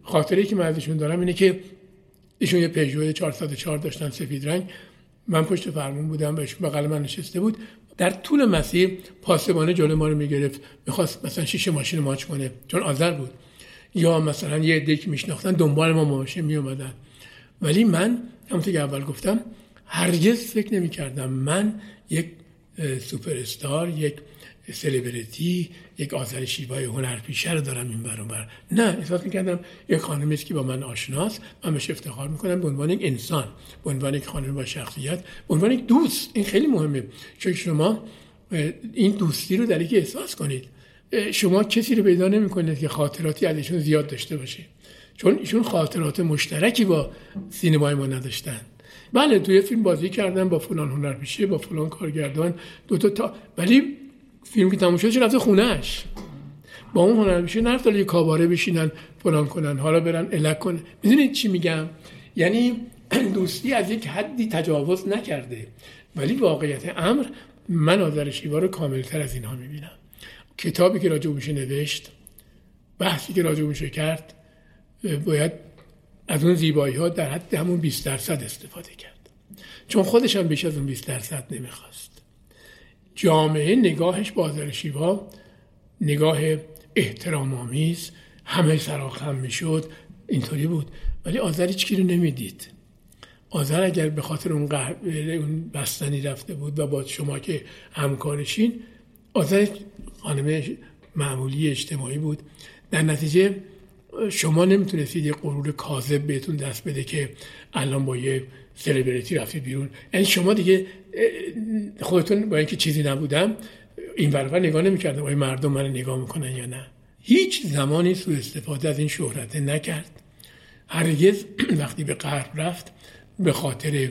خاطره که من ازشون دارم اینه که ایشون یه پژو 404 داشتن سفید رنگ. من پشت فرمون بودم و ایشون بغل من نشسته بود. در طول مسیر پاسبانه جلو ما رو می‌گرفت. می‌خواست مثلا شیشه ماشین ماچ کنه. چون آذر بود. یا مثلا یه عده که میشناختن دنبال ما ماشین می اومدن ولی من همونطور که اول گفتم هرگز فکر نمی کردم من یک سوپر استار یک سلبریتی یک آذر شیوای هنرپیشه رو دارم این بر نه احساس می‌کردم یک خانمی است که با من آشناست من بهش افتخار می‌کنم به عنوان یک انسان به عنوان یک خانم با شخصیت به عنوان یک دوست. این خیلی مهمه. چون شما این دوستی رو در که احساس کنید. شما کسی رو پیدا نمی‌کنید که خاطراتی ازشون زیاد داشته باشه. چون ایشون خاطرات مشترکی با سینمای ما نداشتن. بله توی فیلم بازی کردن با فلان هنرپیشه با فلان کارگردان دو تا, تا ولی فیلم که تموم شد رفته خونهش با اون هنرپیشه نرفت یه کاباره بشینن فلان کنن حالا برن الک کنن. می‌دونید چی میگم؟ یعنی [CLEARS THROAT] دوستی از یک حدی تجاوز نکرده. ولی واقعیت امر من آذر شیوا رو کاملتر از اینها می‌بینم. کتابی که راجع میشه نوشت بحثی که راجع میشه کرد باید از اون زیبایی ها در حد همون 20 درصد استفاده کرد. چون خودش هم بیش از اون 20 درصد نمی‌خواست. جامعه نگاهش بازار شیوا نگاه احترام آمیز همه سراخم می‌شد اینطوری بود. ولی آذر هیچ رو نمی‌دید. آذر اگر به خاطر اون, اون بستنی رفته بود و با شما که همکارشین آذر خانم معمولی اجتماعی بود. در نتیجه شما نمی‌تونستید یه غرور کاذب بهتون دست بده که الان با یه سلبریتی رفتید بیرون. یعنی شما دیگه خودتون با اینکه چیزی نبودم این ورور نگاه نمی‌کردم. آیا مردم من نگاه می‌کنن یا نه؟ هیچ زمانی سوء استفاده از این شهرت نکرد. هرگز [CLEARS THROAT] وقتی به غرب رفت به خاطر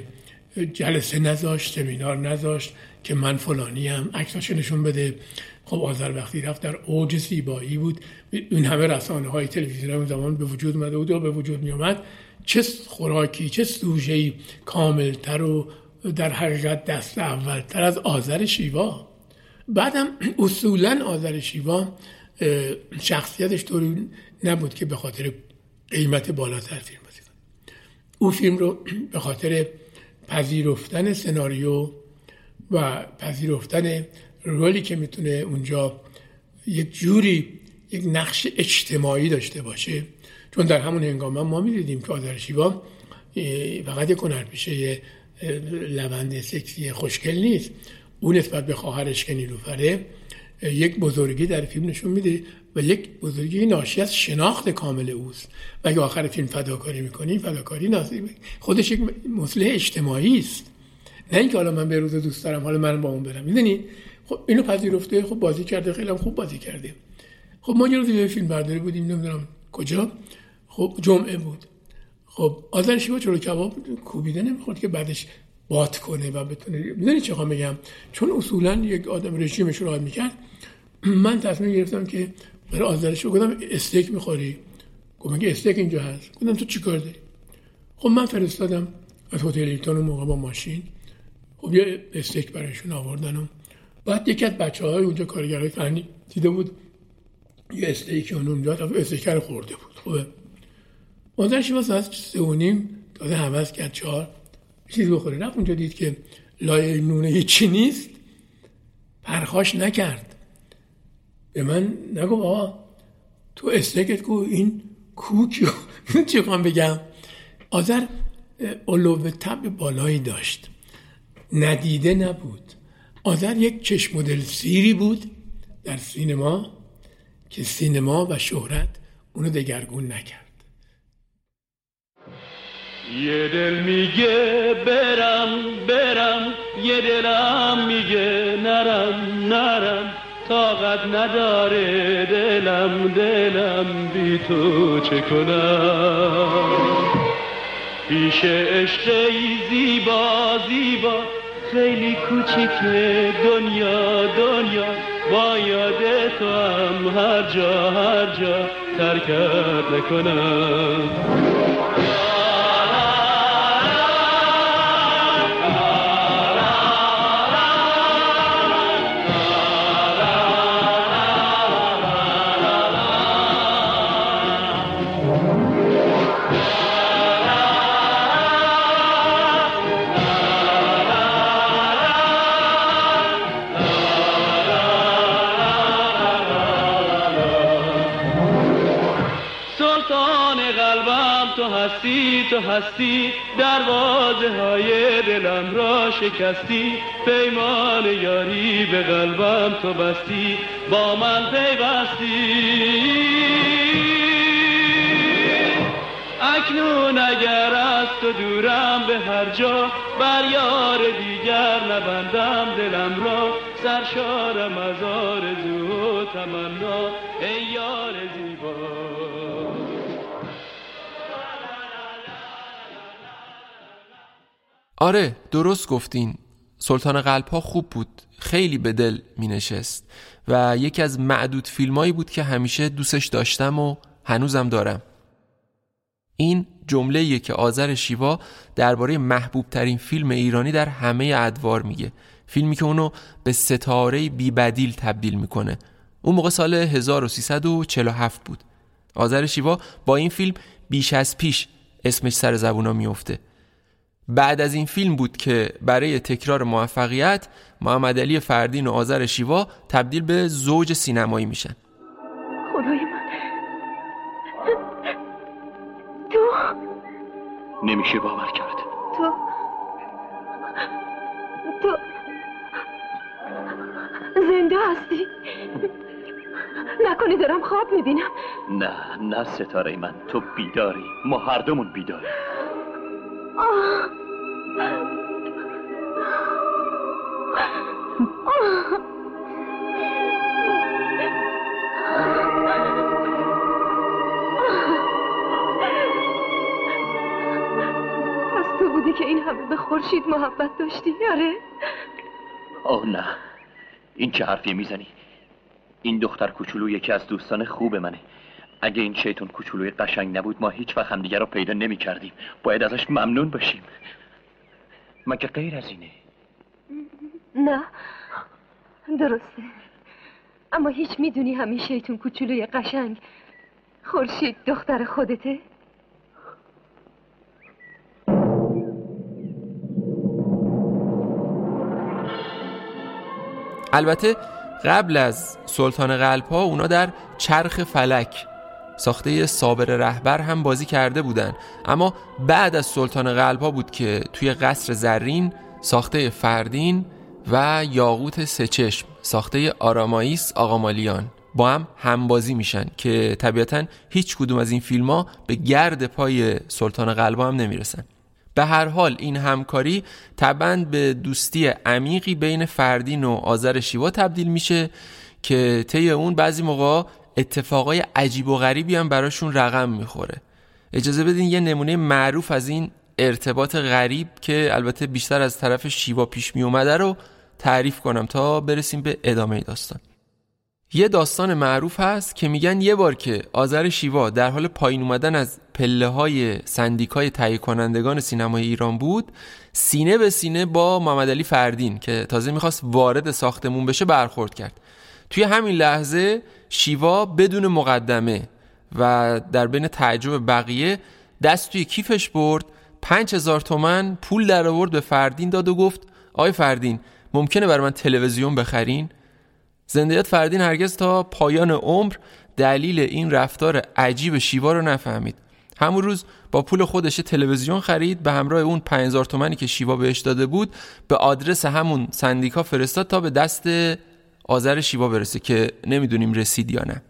جلسه نذاشت سمینار نذاشت که من فلانی هم عکساشو نشون بده. خب آذر وقتی رفت در اوج زیبایی بود. این همه رسانه های تلویزیون اون زمان به وجود اومده بود و به وجود می آمد چه خوراکی چه سوژه‌ای کاملتر و در حقیقت دست اولتر از آذر شیوا. بعدم اصولا آذر شیوا شخصیتش طوری نبود که به خاطر قیمت بالاتر فیلم بازی کنه. او فیلم رو [CLEARS THROAT] به خاطر پذیرفتن سناریو و پذیرفتن رولی که می‌تونه اونجا یک جوری یک نقش اجتماعی داشته باشه. چون در همون هنگام ما می‌دیدیم که آذر شیوا فقط یک هنرپیشه لبند سکسی خوشگل نیست. اون نسبت به خواهرش که نیلوفره یک بزرگی در فیلم نشون میده و یک بزرگی ناشی از شناخت کامل اوست. و اگه آخر فیلم فداکاری می‌کنیم فداکاری ناصیب خودش یک مصلح اجتماعی است. نه اینکه حالا من به روز دوست دارم حالا من با اون برم. می‌دونی؟ خب اینو پذیرفته خب بازی کرده خیلی هم خوب بازی کرده. خب ما یه روز فیلم برداری بودیم نمی‌دونم کجا. خب جمعه بود. خب آذر شیوا چلو کباب کوبیده نمی‌خورد که بعدش بات کنه و بتونه می‌دونی چه میگم چون اصولا یک آدم رژیمش رو می‌کرد. من تصمیم گرفتم که برای آذرش گفتم استیک می‌خوری؟ گفت میگه استیک اینجا هست؟ گفتم تو چیکار داری؟ خب من فرستادم از هتل ایلتون موقع با ماشین. خب یه استیک برایشون آوردن و بعد یکی از بچه های اونجا کارگرای فنی دیده بود یه استیک اون اونجا استیک رو خورده بود. خوبه آذر شیوا ساعت سه و نیم تازه حوض کرد چهار چیز بخوره. رفت اونجا دید که لایه نونه هیچی نیست پرخاش نکرد. به من نگو آقا تو استکت کو این کوکی [LAUGHS] چی بگم؟ آذر علو تب بالایی داشت. ندیده نبود. آذر یک چشم مدل سیری بود در سینما که سینما و شهرت اونو دگرگون نکرد. یه دل میگه برم برم یه دلم میگه نرم نرم. طاقت نداره دلم دلم بی تو چه کنم؟ پیش عشق زیبا زیبا. خیلی کوچیکه دنیا دنیا. با یاد تو هم هر جا هر جا ترکت نکنم. تو هستی دروازه های دلم را شکستی. پیمان یاری به قلبم تو بستی. با من پیوستی. اکنون اگر از تو دورم به هر جا بر یار دیگر نبندم دلم را. سرشارم از آرزو و تمنا. ای یار زیبا. آره درست گفتین. سلطان قلب ها خوب بود. خیلی به دل می نشست و یکی از معدود فیلمایی بود که همیشه دوستش داشتم و هنوزم دارم. این جمله که آذر شیوا درباره محبوب ترین فیلم ایرانی در همه ادوار میگه. فیلمی که اونو به ستاره بی بدیل تبدیل می‌کنه. اون موقع سال 1347 بود. آذر شیوا با این فیلم بیش از پیش اسمش سر زبونا میفته بعد از این فیلم بود که برای تکرار موفقیت محمد علی فردین و آذر شیوا تبدیل به زوج سینمایی میشن. خدای من. تو؟ نمیشه باور کرد. تو؟ تو زنده هستی؟ نکنی دارم خواب می‌بینم. نه نه ستاره من. تو بیداری. ما هر دومون بیداری که این همه به خورشید محبت داشتی آره آه نه. این چه حرفی می‌زنی؟ این دختر کوچولو یکی از دوستان خوب منه. اگه این شیطون کوچولوی قشنگ نبود ما هیچ وقت همدیگه رو پیدا نمی کردیم باید ازش ممنون باشیم. مگه غیر از اینه؟ نه. درسته. اما هیچ می‌دونی همین شیطون کوچولوی قشنگ خورشید دختر خودته؟ البته قبل از سلطان قلب ها اونا در چرخ فلک ساخته صابر رهبر هم بازی کرده بودن. اما بعد از سلطان قلب ها بود که توی قصر زرین ساخته فردین و یاقوت سچشم ساخته آراماییس آقامالیان با هم همبازی میشن که طبیعتا هیچ کدوم از این فیلم ها به گرد پای سلطان قلب هم نمی‌رسن. به هر حال این همکاری طبعا به دوستی عمیقی بین فردین و آذر شیوا تبدیل میشه که طی اون بعضی موقع اتفاقای عجیب و غریبی هم براشون رقم می‌خوره. اجازه بدین یه نمونه معروف از این ارتباط غریب که البته بیشتر از طرف شیوا پیش می اومده رو تعریف کنم تا برسیم به ادامه داستان. یه داستان معروف هست که میگن یه بار که آذر شیوا در حال پایین اومدن از پله های سندیکای تهیه کنندگان سینمای ایران بود سینه به سینه با محمد فردین که تازه می‌خواست وارد ساختمون بشه برخورد کرد. توی همین لحظه شیوا بدون مقدمه و در بین تعجب بقیه دست توی کیفش برد پنج هزار تومن پول در آورد به فردین داد و گفت آقای فردین ممکنه بر من تلویزیون بخرین؟ زندیات فردین هرگز تا پایان عمر دلیل این رفتار عجیب شیوا رو نفهمید. همون روز با پول خودش تلویزیون خرید به همراه اون 5000 تومنی که شیوا بهش داده بود به آدرس همون سندیکا فرستاد تا به دست آذر شیوا برسه که نمی‌دونیم رسید یا نه.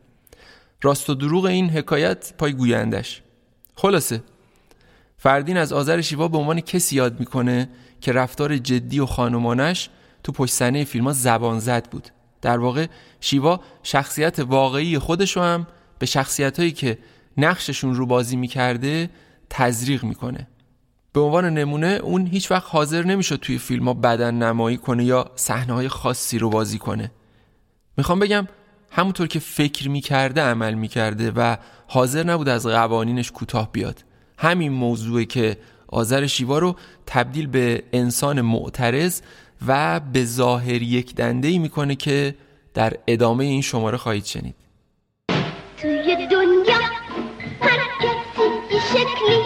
راست و دروغ این حکایت پای گویندش. خلاصه فردین از آذر شیوا به عنوان کسی یاد می‌کنه که رفتار جدی و خانمانش تو پشت صحنه فیلم ها زبان زد بود. در واقع شیوا شخصیت واقعی خودشو هم به شخصیت هایی که نقششون رو بازی می‌کرده تزریق می‌کنه. به عنوان نمونه اون هیچ وقت حاضر نمی‌شد توی فیلم ها بدن نمایی کنه یا صحنه های خاصی رو بازی کنه. می‌خوام بگم همونطور که فکر می‌کرده عمل می‌کرده و حاضر نبود از قوانینش کوتاه بیاد. همین موضوعه که آذر شیوا رو تبدیل به انسان معترض و به ظاهر یک دنده ای می‌کنه که در ادامه این شماره خواهید شنید. توی دنیا هر کسی شکلی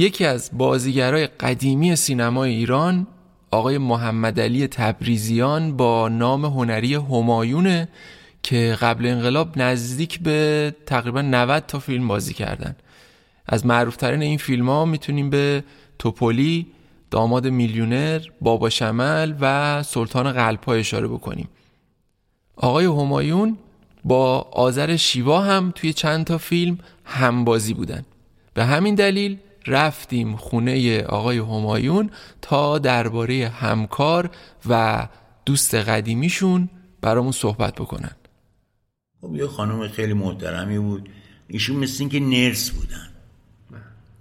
یکی از بازیگرای قدیمی سینمای ایران آقای محمد علی تبریزیان با نام هنری همایونه که قبل انقلاب نزدیک به تقریبا 90 تا فیلم بازی کردن. از معروفترین این فیلم ها می‌تونیم به توپولی، داماد میلیونر، بابا شمل و سلطان قلب اشاره بکنیم. آقای همایون با آذر شیوا هم توی چند تا فیلم هم بازی بودن. به همین دلیل رفتیم خونه آقای همایون تا درباره همکار و دوست قدیمیشون برامون صحبت بکنن. خب یه خانم خیلی محترمی بود. ایشون مثل اینکه نرس بودن.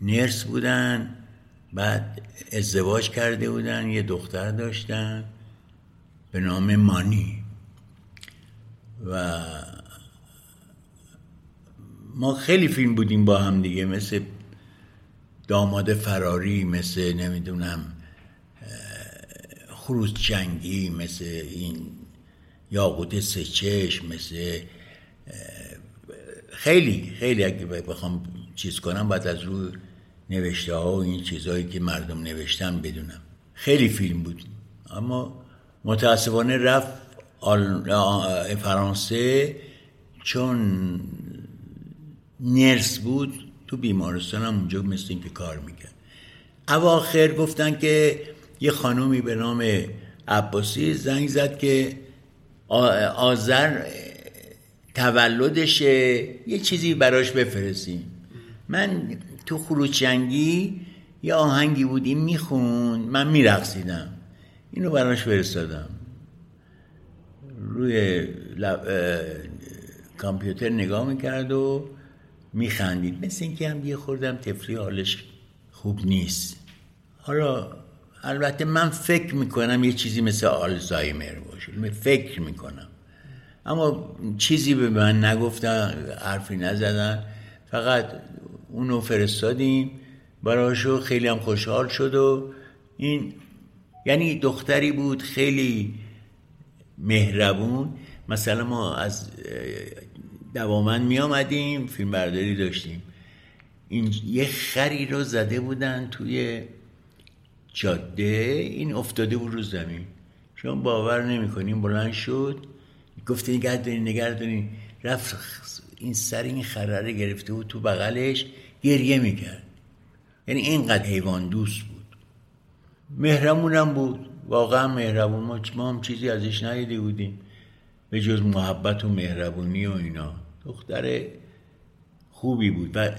نرس بودن بعد ازدواج کرده بودن یه دختر داشتن به نام مانی. و ما خیلی فیلم بودیم با هم دیگه مثل داماد فراری مثل نمی‌دونم خروس جنگی مثل این یاقوت سچش مثل خیلی خیلی اگه بخوام چیز کنم باید از روی نوشته ها و این چیزهایی که مردم نوشتن بدونم خیلی فیلم بود اما متاسفانه رفت. فرانسه چون نرس بود تو بیمارستان هم اونجا مثل این که کار می‌کرد. اواخر گفتن که یه خانومی به نام عباسی زنگ زد که آذر تولدشه یه چیزی براش بفرستیم. من تو خروچنگی یه آهنگی بود این می‌خوند من میرقصیدم. اینو براش فرستادم. روی کامپیوتر نگاه می‌کرد و میخندید. مثل اینکه هم یه خوردم تفلی حالش خوب نیست. حالا البته من فکر می‌کنم یه چیزی مثل آلزایمر باشه. فکر می‌کنم. اما چیزی به من نگفتن حرفی نزدن. فقط اونو فرستادیم. براشو خیلی هم خوشحال شد و این یعنی دختری بود خیلی مهربون. مثلا ما از دوامن می آمدیم فیلم برداری داشتیم. این یه خری رو زده بودن توی جاده. این افتاده بود رو زمین. شما باور نمی‌کنیم بلند شد. گفته نگه دارین نگه دارین. رفت این سر این خره گرفته بود تو بغلش گریه می‌کرد. یعنی اینقدر حیوان دوست بود. مهرمونم بود. واقعا مهربون. ما هم چیزی ازش ندیده بودیم. به جز محبت و مهربونی و اینا. دختر خوبی بود. و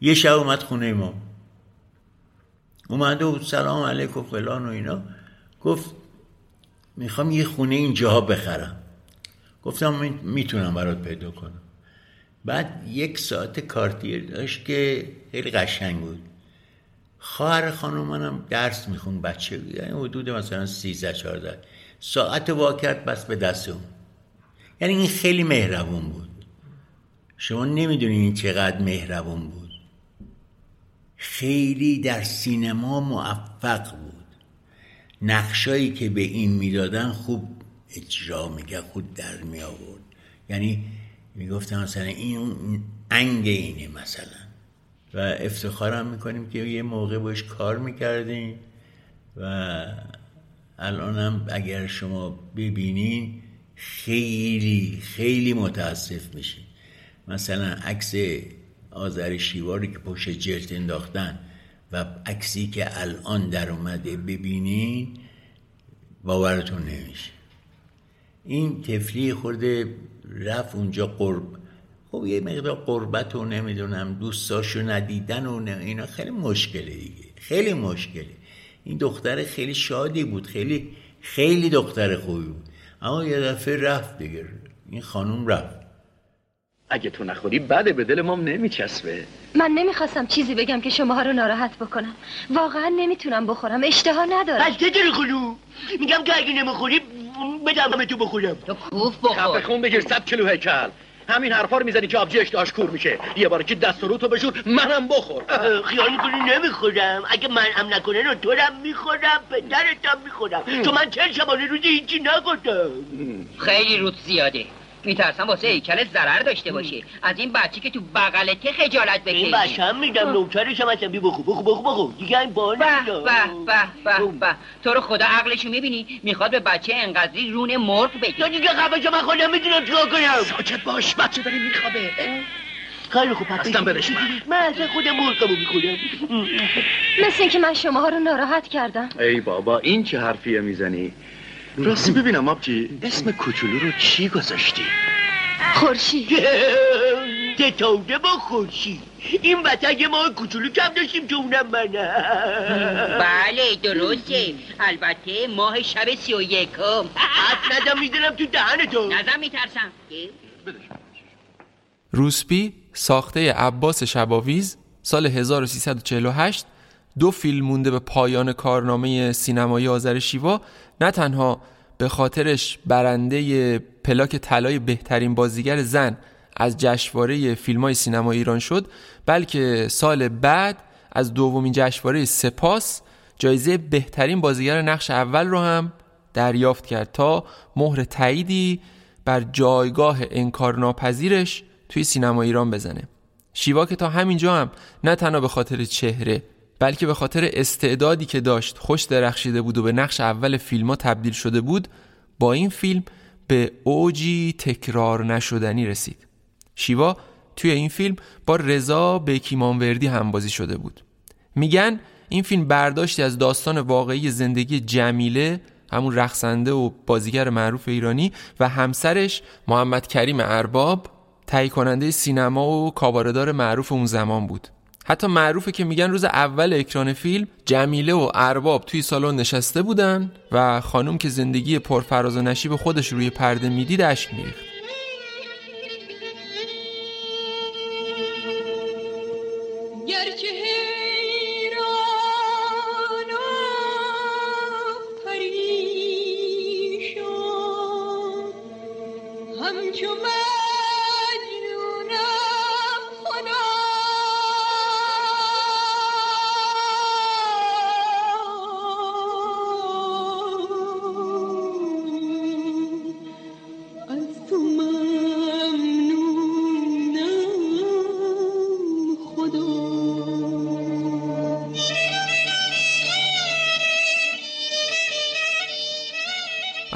یه شب اومد خونه ما. اومده بود سلام علیکم فلان و اینا. گفت می‌خوام یه خونه اینجاها بخرم. گفتم می‌تونم برات پیدا کنم. بعد یک ساعت کارتیر داشت که خیلی قشنگ بود. خواهر خانم منم درس میخون بچه بود یعنی حدود مثلا 13 14 ساعت وا کرد بس به دست اون یعنی این خیلی مهربون بود. شما نمی‌دونین این چقدر مهربون بود. خیلی در سینما موفق بود. نقشایی که به این می‌دادن خوب اجرا میگه خود در می آورد یعنی می‌گفتن مثلا این انگ اینه مثلا. و افتخارم می‌کنیم که یه موقع باش کار می‌کردیم و الانم اگر شما ببینین خیلی خیلی متاسف میشین مثلا عکس آذر شیواری که پشت جلد انداختن و عکسی که الان در اومده ببینین باورتون نمیشه. این تفلی خورده رفت اونجا قرب. خب یه مقدار قربت و نمی‌دونم دوستاشو ندیدن و اینا خیلی مشکله دیگه. خیلی مشکله. این دختر خیلی شادی بود خیلی خیلی دختر خوبی بود. اما یه دفعه رفت دیگه. این خانوم رفت. اگه تو نخوری بده به دل مام نمیچسبه. من نمی‌خواستم چیزی بگم که شماها رو ناراحت بکنم. واقعا نمی‌تونم بخورم. اشتها ندارم. دل خلو میگم که اگه نمی‌خوری بدم تو بخورم. تو کوف بخور. خون بگیر صد کیلو هیکل. همین حرفا رو می‌زنی که آبجی اشتهاش کور میشه. یه بار که دست رو تو بشور منم بخور. خیال می‌کنی نمی‌خورم. اگه من هم نکنه رو تو هم می‌خورم پدرتم می‌خورم. چون من چند شبانه روزی هیچی نگفتم. خیلی روت زیاده میترسم واسه هیکل ضرر داشته باشی. از این بچه که تو بغلته خجالت بکشی. این میدم نوکرش هم هستم بی بخو بخو بخو بخو. دیگه این بار به تو رو خدا عقلشو می‌بینی می‌خواد به بچه انقدری رون مرغ بگی تو دیگه خفش من خودم می‌دونم چیکار کنم. ساکت باش بچه داری میخوابه. خیلی خوب اصلا برش من. من اصلا خودم مرغمو می‌خورم مثل اینکه من شماها رو ناراحت کردم. ای بابا این چه حرفیه می‌زنی؟ راستی ببینم آبجی. اسم کوچولو رو چی گذاشتی؟ خورشید. [LAUGHS] ستوده با خورشید. این وطن ما کوچولو کم داشتیم که اونم منم بله درسته. البته ماه شب سی و یکم. [LAUGHS] حد نزم می‌زنم تو دهن تو. نزم میترسم. روسپی ساخته عباس شباویز سال 1348 دو فیلم مونده به پایان کارنامه سینمایی آذر شیوا نه تنها به خاطرش برنده پلاک طلای بهترین بازیگر زن از جشنواره فیلم های سینما ایران شد بلکه سال بعد از دومین جشنواره سپاس جایزه بهترین بازیگر نقش اول رو هم دریافت کرد تا مهر تاییدی بر جایگاه انکارناپذیرش توی سینما ایران بزنه. شیوا که تا همینجا هم نه تنها به خاطر چهره بلکه به خاطر استعدادی که داشت خوش درخشیده بود و به نقش اول فیلم ها تبدیل شده بود با این فیلم به اوجی تکرار نشدنی رسید. شیوا توی این فیلم با رضا بیکیمانوردی هم بازی شده بود. میگن این فیلم برداشتی از داستان واقعی زندگی جمیله همون رقصنده و بازیگر معروف ایرانی و همسرش محمد کریم ارباب تهیه کننده سینما و کاباردار معروف اون زمان بود. حتی معروفه که میگن روز اول اکران فیلم جمیله و ارباب توی سالن نشسته بودن و خانم که زندگی پرفراز و نشیب خودش روی پرده می‌دید اشک میریخت. گرچه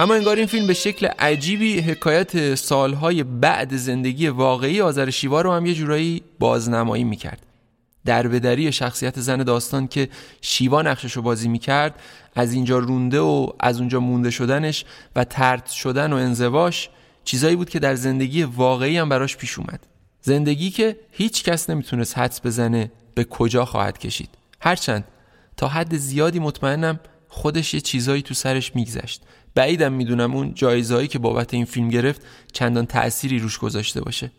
اما انگار این فیلم به شکل عجیبی حکایت سالهای بعد زندگی واقعی آذر شیوا رو هم یه جورایی بازنمایی می‌کرد. دربدری شخصیت زن داستان که شیوا نقشش رو بازی می‌کرد از اینجا رونده و از اونجا مونده شدنش و ترد شدن و انزواش چیزایی بود که در زندگی واقعی هم براش پیش اومد. زندگی که هیچ کس نمی‌تونست حدس بزنه به کجا خواهد کشید. هرچند تا حد زیادی مطمئنم خودش یه چیزایی تو سرش میگذشت. بعیدم می‌دونم اون جایزهایی که بابت این فیلم گرفت چندان تأثیری روش گذاشته باشه.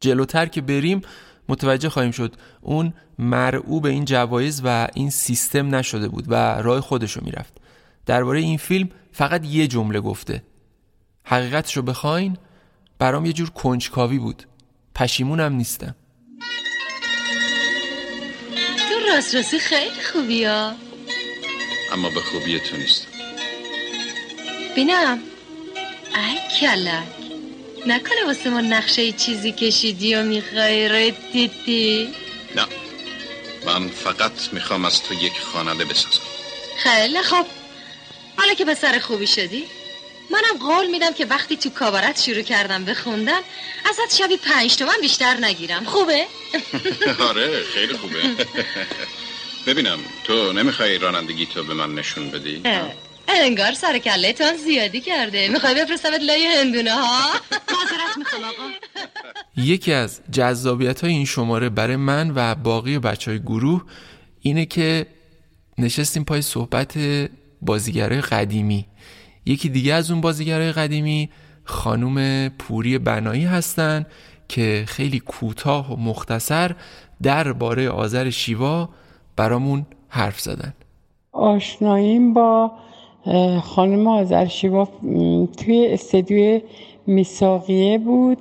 جلوتر که بریم متوجه خواهیم شد اون مرعوب به این جوایز و این سیستم نشده بود و راه خودشو می‌رفت. درباره این فیلم فقط یه جمله گفته. حقیقتشو بخواین برام یه جور کنجکاوی بود. پشیمونم نیستم. تو راست راستی خیلی خوبی ها. اما به خوبی تو نیست بینم. ای کلک. نکنه واسه ما نقشه چیزی کشیدی و می‌خوای ردیدی نه. من فقط می‌خوام از تو یک خواننده بسازم. خیلی خوب. حالا که به سر خوبی شدی منم قول میدم که وقتی تو کابارت شروع کردم بخوندن ازت شبی پنج تومن بیشتر نگیرم. خوبه؟ [LAUGHS] آره خیلی خوبه. [LAUGHS] ببینم تو نمی‌خوای رانندگی تو به من نشون بدی؟ انگار سر کله تان زیادی کرده. می‌خوای بفرستمت لای هندونه ها؟ معذرت می‌خوام آقا. یکی از جذابیت های این شماره برای من و باقی بچه های گروه اینه که نشستیم پای صحبت بازیگرای قدیمی. یکی دیگه از اون بازیگرای قدیمی خانوم پوری بنایی هستن که خیلی کوتاه و مختصر درباره آذر شیوا برامون حرف زدن. آشناییم با خانم آذر شیوا م، توی استدیوی میساقیه بود.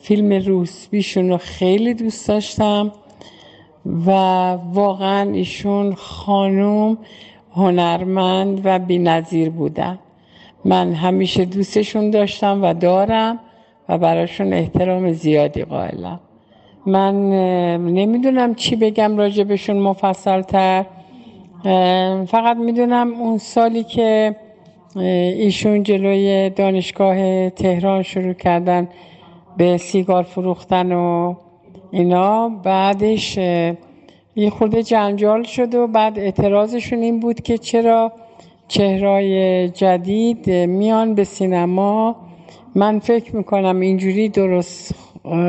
فیلم روسبیشون رو خیلی دوست داشتم و واقعا ایشون خانم هنرمند و بینظیر بودن. من همیشه دوستشون داشتم و دارم و براشون احترام زیادی قائلم. من نمی‌دونم چی بگم راجبشون مفصل تر فقط می‌دونم اون سالی که ایشون جلوی دانشگاه تهران شروع کردن به سیگار فروختن و اینا بعدش یه خورده جنجال شد و بعد اعتراضشون این بود که چرا چهرهای جدید میان به سینما. من فکر می‌کنم اینجوری درست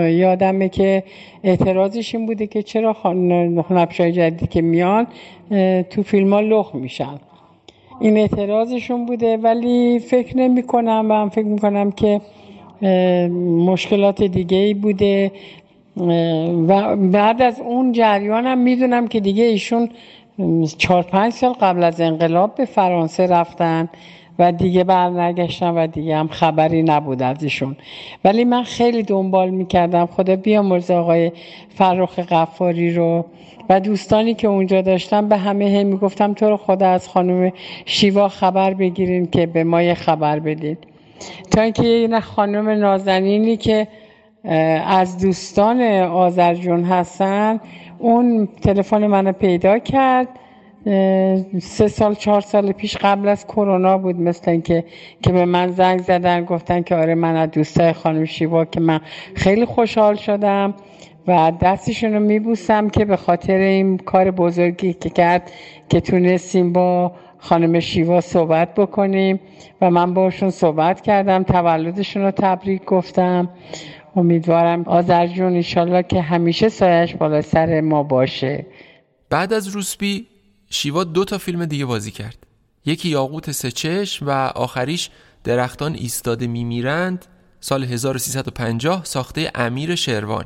یادمه که اعتراضش این بوده که چرا هنرپیشه‌های جدید که میان تو فیلم ها لخ میشن. این اعتراضشون بوده ولی فکر نمی کنم من فکر می‌کنم که مشکلات دیگه ای بوده و بعد از اون جریانم می‌دونم که دیگه ایشون چهار پنج سال قبل از انقلاب به فرانسه رفتن. و دیگه برنگشتن و دیگه هم خبری نبود از ایشون ولی من خیلی دنبال می‌کردم خدا بیامرز آقای فرخ غفاری رو و دوستانی که اونجا داشتم به همه هم می‌گفتم تو رو خدا از خانم شیوا خبر بگیرین که به ما یه خبر بدید تا اینکه یه خانم نازنینی که از دوستان آذرجون هستن اون تلفن منو پیدا کرد. سه سال چهار سال پیش قبل از کرونا بود مثل اینکه که به من زنگ زدن گفتن که آره من از دوستای خانم شیوا که من خیلی خوشحال شدم و دستشون رو میبوسم که به خاطر این کار بزرگی که کرد که تونستیم با خانم شیوا صحبت بکنیم و من باشون صحبت کردم تولدشون رو تبریک گفتم. امیدوارم آذرجون ایشالله که همیشه سایش بالا سر ما باشه. بعد از روسبی شیوا دو تا فیلم دیگه بازی کرد. یکی یاقوت سچش و آخریش درختان ایستاده میمیرند سال 1350 ساخته امیر شروان.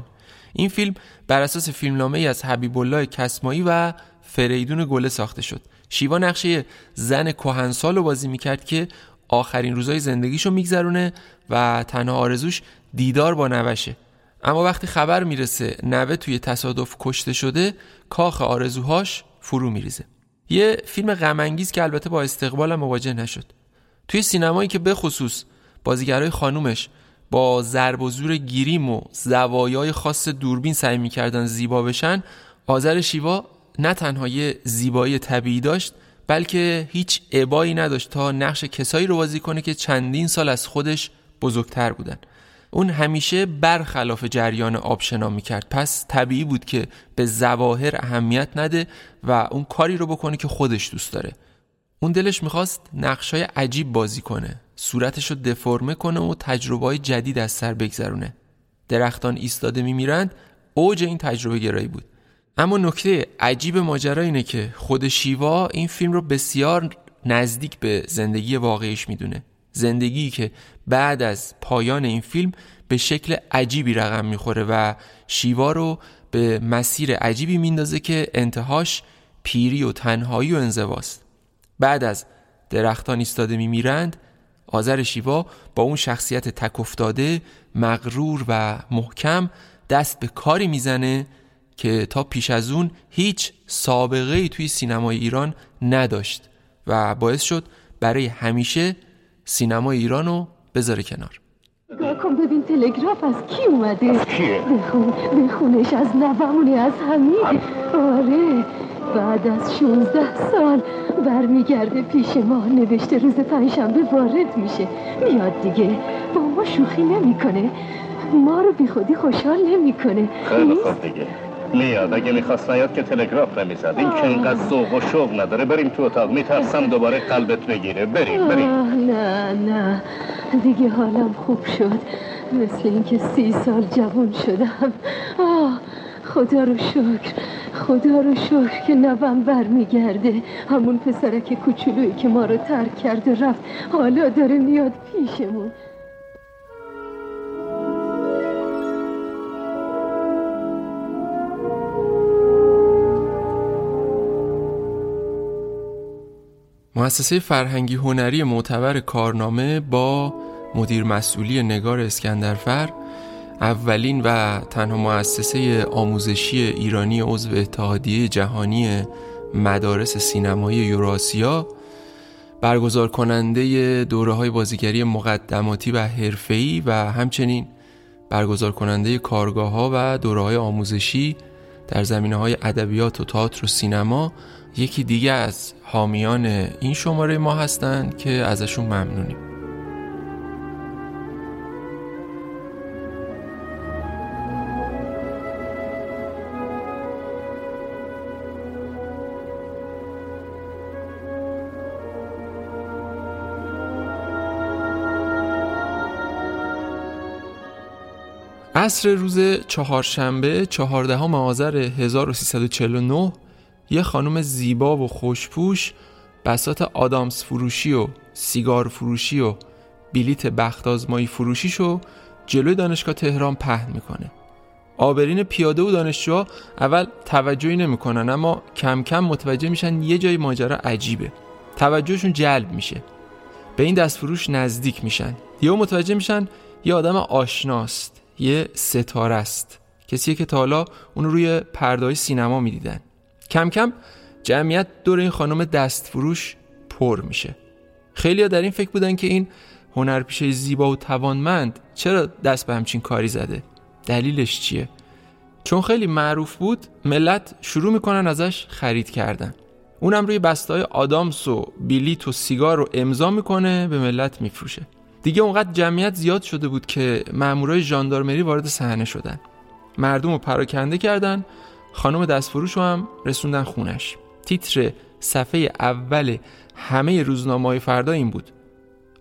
این فیلم بر اساس فیلمنامه ای از حبیب الله کسمایی و فریدون گله ساخته شد. شیوا نقشه زن کهنسال رو بازی می‌کرد که آخرین روزای زندگیشو میگذرونه و تنها آرزوش دیدار با نوشه. اما وقتی خبر می‌رسه نوه توی تصادف کشته شده کاخ آرزوهاش فرو میریزه. یه فیلم غمانگیز که البته با استقبال مواجه نشد. توی سینمایی که به خصوص بازیگرای خانومش با ضرب و زور گیریم و زوایای خاص دوربین سعی می‌کردن زیبا بشن آذر شیوا نه تنها یه زیبایی طبیعی داشت بلکه هیچ عبایی نداشت تا نقش کسایی رو بازی کنه که چندین سال از خودش بزرگتر بودن. اون همیشه برخلاف جریان آب شنا می‌کرد. پس طبیعی بود که به زواهر اهمیت نده و اون کاری رو بکنه که خودش دوست داره. اون دلش می‌خواست نقشای عجیب بازی کنه صورتش رو دفرمه کنه و تجربه های جدید از سر بگذرونه. درختان ایستاده میمیرند اوج این تجربه گرایی بود. اما نکته عجیب ماجرا اینه که خود شیوا این فیلم رو بسیار نزدیک به زندگی واقعیش می‌دونه. زندگی که بعد از پایان این فیلم به شکل عجیبی رقم می‌خوره و شیوا رو به مسیر عجیبی میندازه که انتهاش پیری و تنهایی و انزواست. بعد از درختان ایستاده میمیرند آذر شیوا با اون شخصیت تک افتاده مغرور و محکم دست به کاری می‌زنه که تا پیش از اون هیچ سابقه ای توی سینمای ایران نداشت و باعث شد برای همیشه سینما ایران رو بذاره کنار. نگاه کن ببین تلگراف از کی اومده؟ از کیه؟ بخون بخونش از نوامونه از حمید آره بعد از 16 سال برمیگرده پیش ما. نوشته روز پنجشنبه وارد میشه. میاد دیگه. با ما شوخی نمی‌کنه. ما رو بی خودی خوشحال نمی‌کنه. خیلی خوب دیگه. میاد. اگه می‌خواست نیاد که تلگراف نمی‌زد. این که اینقدر ذوق و شوق نداره بریم تو اتاق. میترسم دوباره قلبت بگیره. بریم بریم. نه نه. دیگه حالم خوب شد. مثل اینکه سی سال جوان شدم. آه خدا رو شکر. خدا رو شکر که نوم برمیگرده همون پسرک کوچولویی که ما رو ترک کرد و رفت. حالا داره میاد پیشمون. مؤسسه فرهنگی هنری معتبر کارنامه با مدیر مسئولی نگار اسکندرفر اولین و تنها مؤسسه آموزشی ایرانی عضو اتحادیه جهانی مدارس سینمایی یوراسیا برگزار کننده دوره های بازیگری مقدماتی و حرفه‌ای و همچنین برگزار کننده کارگاه ها و دوره های آموزشی در زمینه های ادبیات و تئاتر و سینما یکی دیگه از حامیان این شماره ما هستند که ازشون ممنونیم. عصر روز چهارشنبه چهاردهم آذر 1349 یه خانم زیبا و خوشپوش بسات آدامس فروشی و سیگار فروشی و بلیت بخت آزمایی فروشیشو جلوی دانشگاه تهران پهن می‌کنه. آبرین پیاده و دانشجوها اول توجهی نمی‌کنن اما کم کم متوجه میشن یه جای ماجرا عجیبه. توجهشون جلب میشه. به این دستفروش نزدیک میشن. یهو متوجه میشن یه آدم آشناست یه ستاره است کسی که تا حالا اون روی پردای سینما می‌دیدن. کم کم جمعیت دور این خانم دستفروش پر میشه. خیلی در این فکر بودن که این هنرپیشه زیبا و توانمند چرا دست به همچین کاری زده؟ دلیلش چیه؟ چون خیلی معروف بود ملت شروع می‌کنن ازش خرید کردن. اونم روی بسته های آدامس و بیلیت و سیگار رو امضا می‌کنه به ملت میفروشه. دیگه اونقدر جمعیت زیاد شده بود که مامورای ژاندارمری وارد صحنه شدن. مردم رو پراکنده کردن خانم دستفروش رو هم رسوندن خونش. تیتر صفحه اول همه روزنامه های فردا این بود.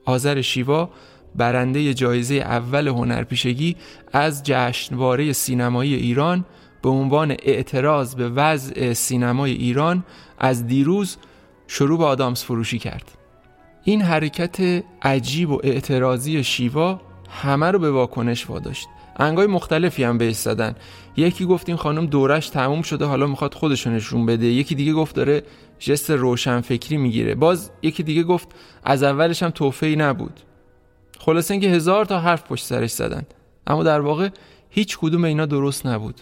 آذر شیوا برنده جایزه اول هنرپیشگی از جشنواره سینمایی ایران به عنوان اعتراض به وضع سینمای ایران از دیروز شروع به آدامس فروشی کرد. این حرکت عجیب و اعتراضی شیوا همه رو به واکنش واداشت. انگای مختلفی هم بهش زدن. یکی گفت این خانم دورش تموم شده حالا می‌خواد خودشو نشون بده. یکی دیگه گفت داره جست روشن فکری می‌گیره. باز یکی دیگه گفت از اولش هم توفه ای نبود. خلاصه اینکه هزار تا حرف پشت سرش زدن. اما در واقع هیچ کدوم اینا درست نبود.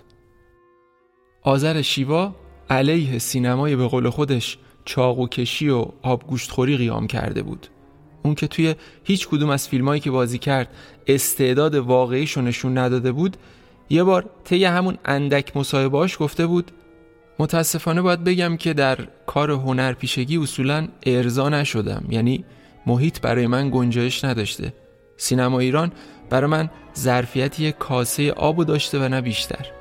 آذر شیوا علیه سینمای به قول خودش چاقو کشی و آبگوشت خوری قیام کرده بود. اون که توی هیچ کدوم از فیلمایی که بازی کرد استعداد واقعیشو نشون نداده بود یه بار طی همون اندک مصاحبهاش گفته بود متاسفانه باید بگم که در کار هنر پیشگی اصولا ارضا نشدم یعنی محیط برای من گنجایش نداشته. سینما ایران برای من ظرفیتی کاسه آب داشته و نه بیشتر.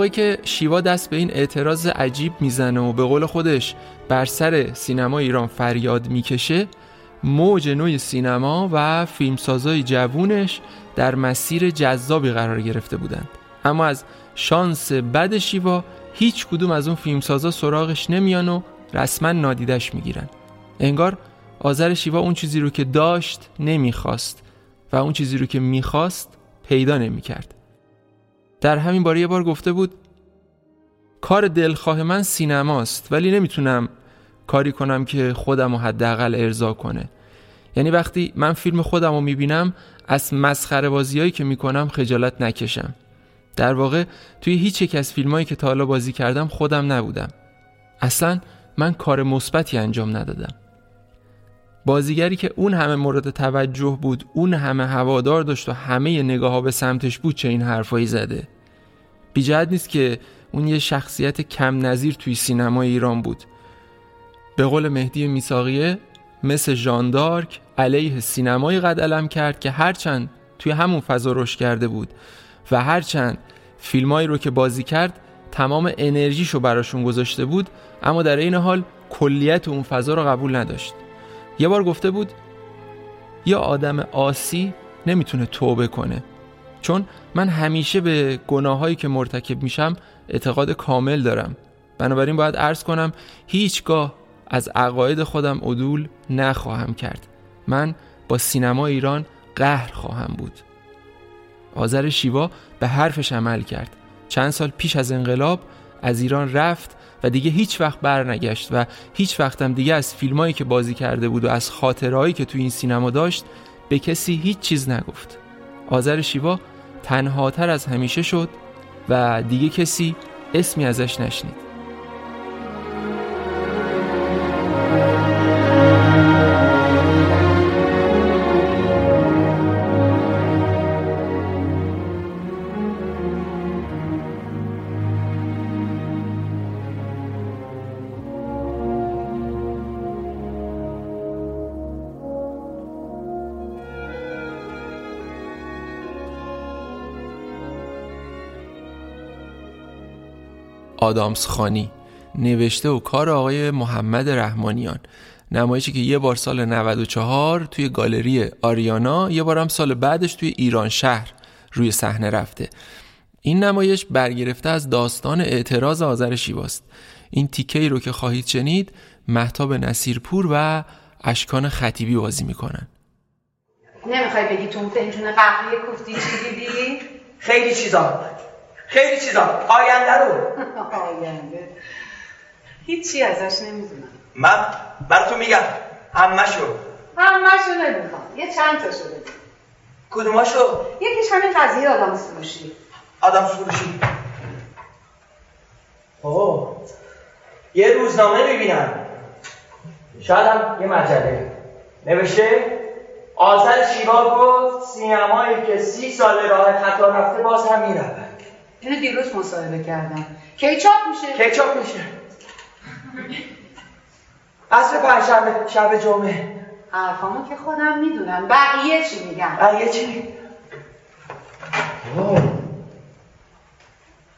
موقعی که شیوا دست به این اعتراض عجیب می‌زنه و به قول خودش بر سر سینما ایران فریاد می‌کشه موج نوی سینما و فیلمسازای جوونش در مسیر جذابی قرار گرفته بودند. اما از شانس بد شیوا هیچ کدوم از اون فیلمسازا سراغش نمیان و رسما نادیدش می‌گیرن. انگار آذر شیوا اون چیزی رو که داشت نمی‌خواست و اون چیزی رو که می‌خواست پیدا نمی‌کرد. در همین باره یه بار گفته بود کار دلخواه من سینماست ولی نمی‌تونم کاری کنم که خودم رو حداقل ارضا کنه. یعنی وقتی من فیلم خودم رو می‌بینم از مسخره بازیایی که می‌کنم خجالت نکشم. در واقع توی هیچ یک از فیلمایی که تا حالا بازی کردم خودم نبودم. اصلا من کار مثبتی انجام ندادم. بازیگری که اون همه مورد توجه بود اون همه هوادار داشت و همه نگاه ها به سمتش بود چه این حرفایی زده. بیجهت نیست که اون یه شخصیت کم نظیر توی سینما ایران بود. به قول مهدی میساقیه مثل ژاندارک علیه سینمایی قد علم کرد که هرچند توی همون فضا رشد کرده بود و هرچند فیلمایی رو که بازی کرد تمام انرژیشو براشون گذاشته بود اما در این حال کلیت اون فضا رو قبول نداشت. یه بار گفته بود یه آدم آسی نمی‌تونه توبه کنه. چون من همیشه به گناهایی که مرتکب میشم اعتقاد کامل دارم. بنابراین باید عرض کنم هیچگاه از عقاید خودم عدول نخواهم کرد. من با سینما ایران قهر خواهم بود. آذر شیوا به حرفش عمل کرد. چند سال پیش از انقلاب از ایران رفت و دیگه هیچ وقت برنگشت و هیچ وقتم دیگه از فیلمایی که بازی کرده بود و از خاطرهایی که تو این سینما داشت به کسی هیچ چیز نگفت. آذر شیوا تنهاتر از همیشه شد و دیگه کسی اسمی ازش نشنید. آدامس خانی نوشته و کار آقای محمد رحمانیان. نمایشی که یه بار سال 94 توی گالری آریانا یه بارم سال بعدش توی ایران شهر روی صحنه رفته. این نمایش برگرفته از داستان اعتراض آذر شیواست این تیکه رو که خواهید شنید محتاب نصیرپور و اشکان خطیبی بازی می‌کنن. نمی‌خوای بگی تو فنجون قهوه کوفتی چی دیدی؟ خیلی چیزا خیلی چیزا. آینده رو. [LAUGHS] آینده. هیچی ازش نمی‌دونم. من براتون میگم همشو همشو نمی‌خوام. یه چند تاشو بگو کدوماشو؟ یکیش همین قضیه آدم فروشی. آدم فروشی. اوه. یه روزنامه می‌بینم. شاید هم یه مجله. نوشته آذر شیوا گفت سینمایی که سی سال راه خطا رفته باز هم می‌رود. اینو دیروز مصاحبه کردم. کی چاپ میشه؟ کی چاپ میشه. عصر پنجشنبه شب جمعه. حرفامو که خودم می‌دونم. بقیه چی میگن؟ بقیه چی.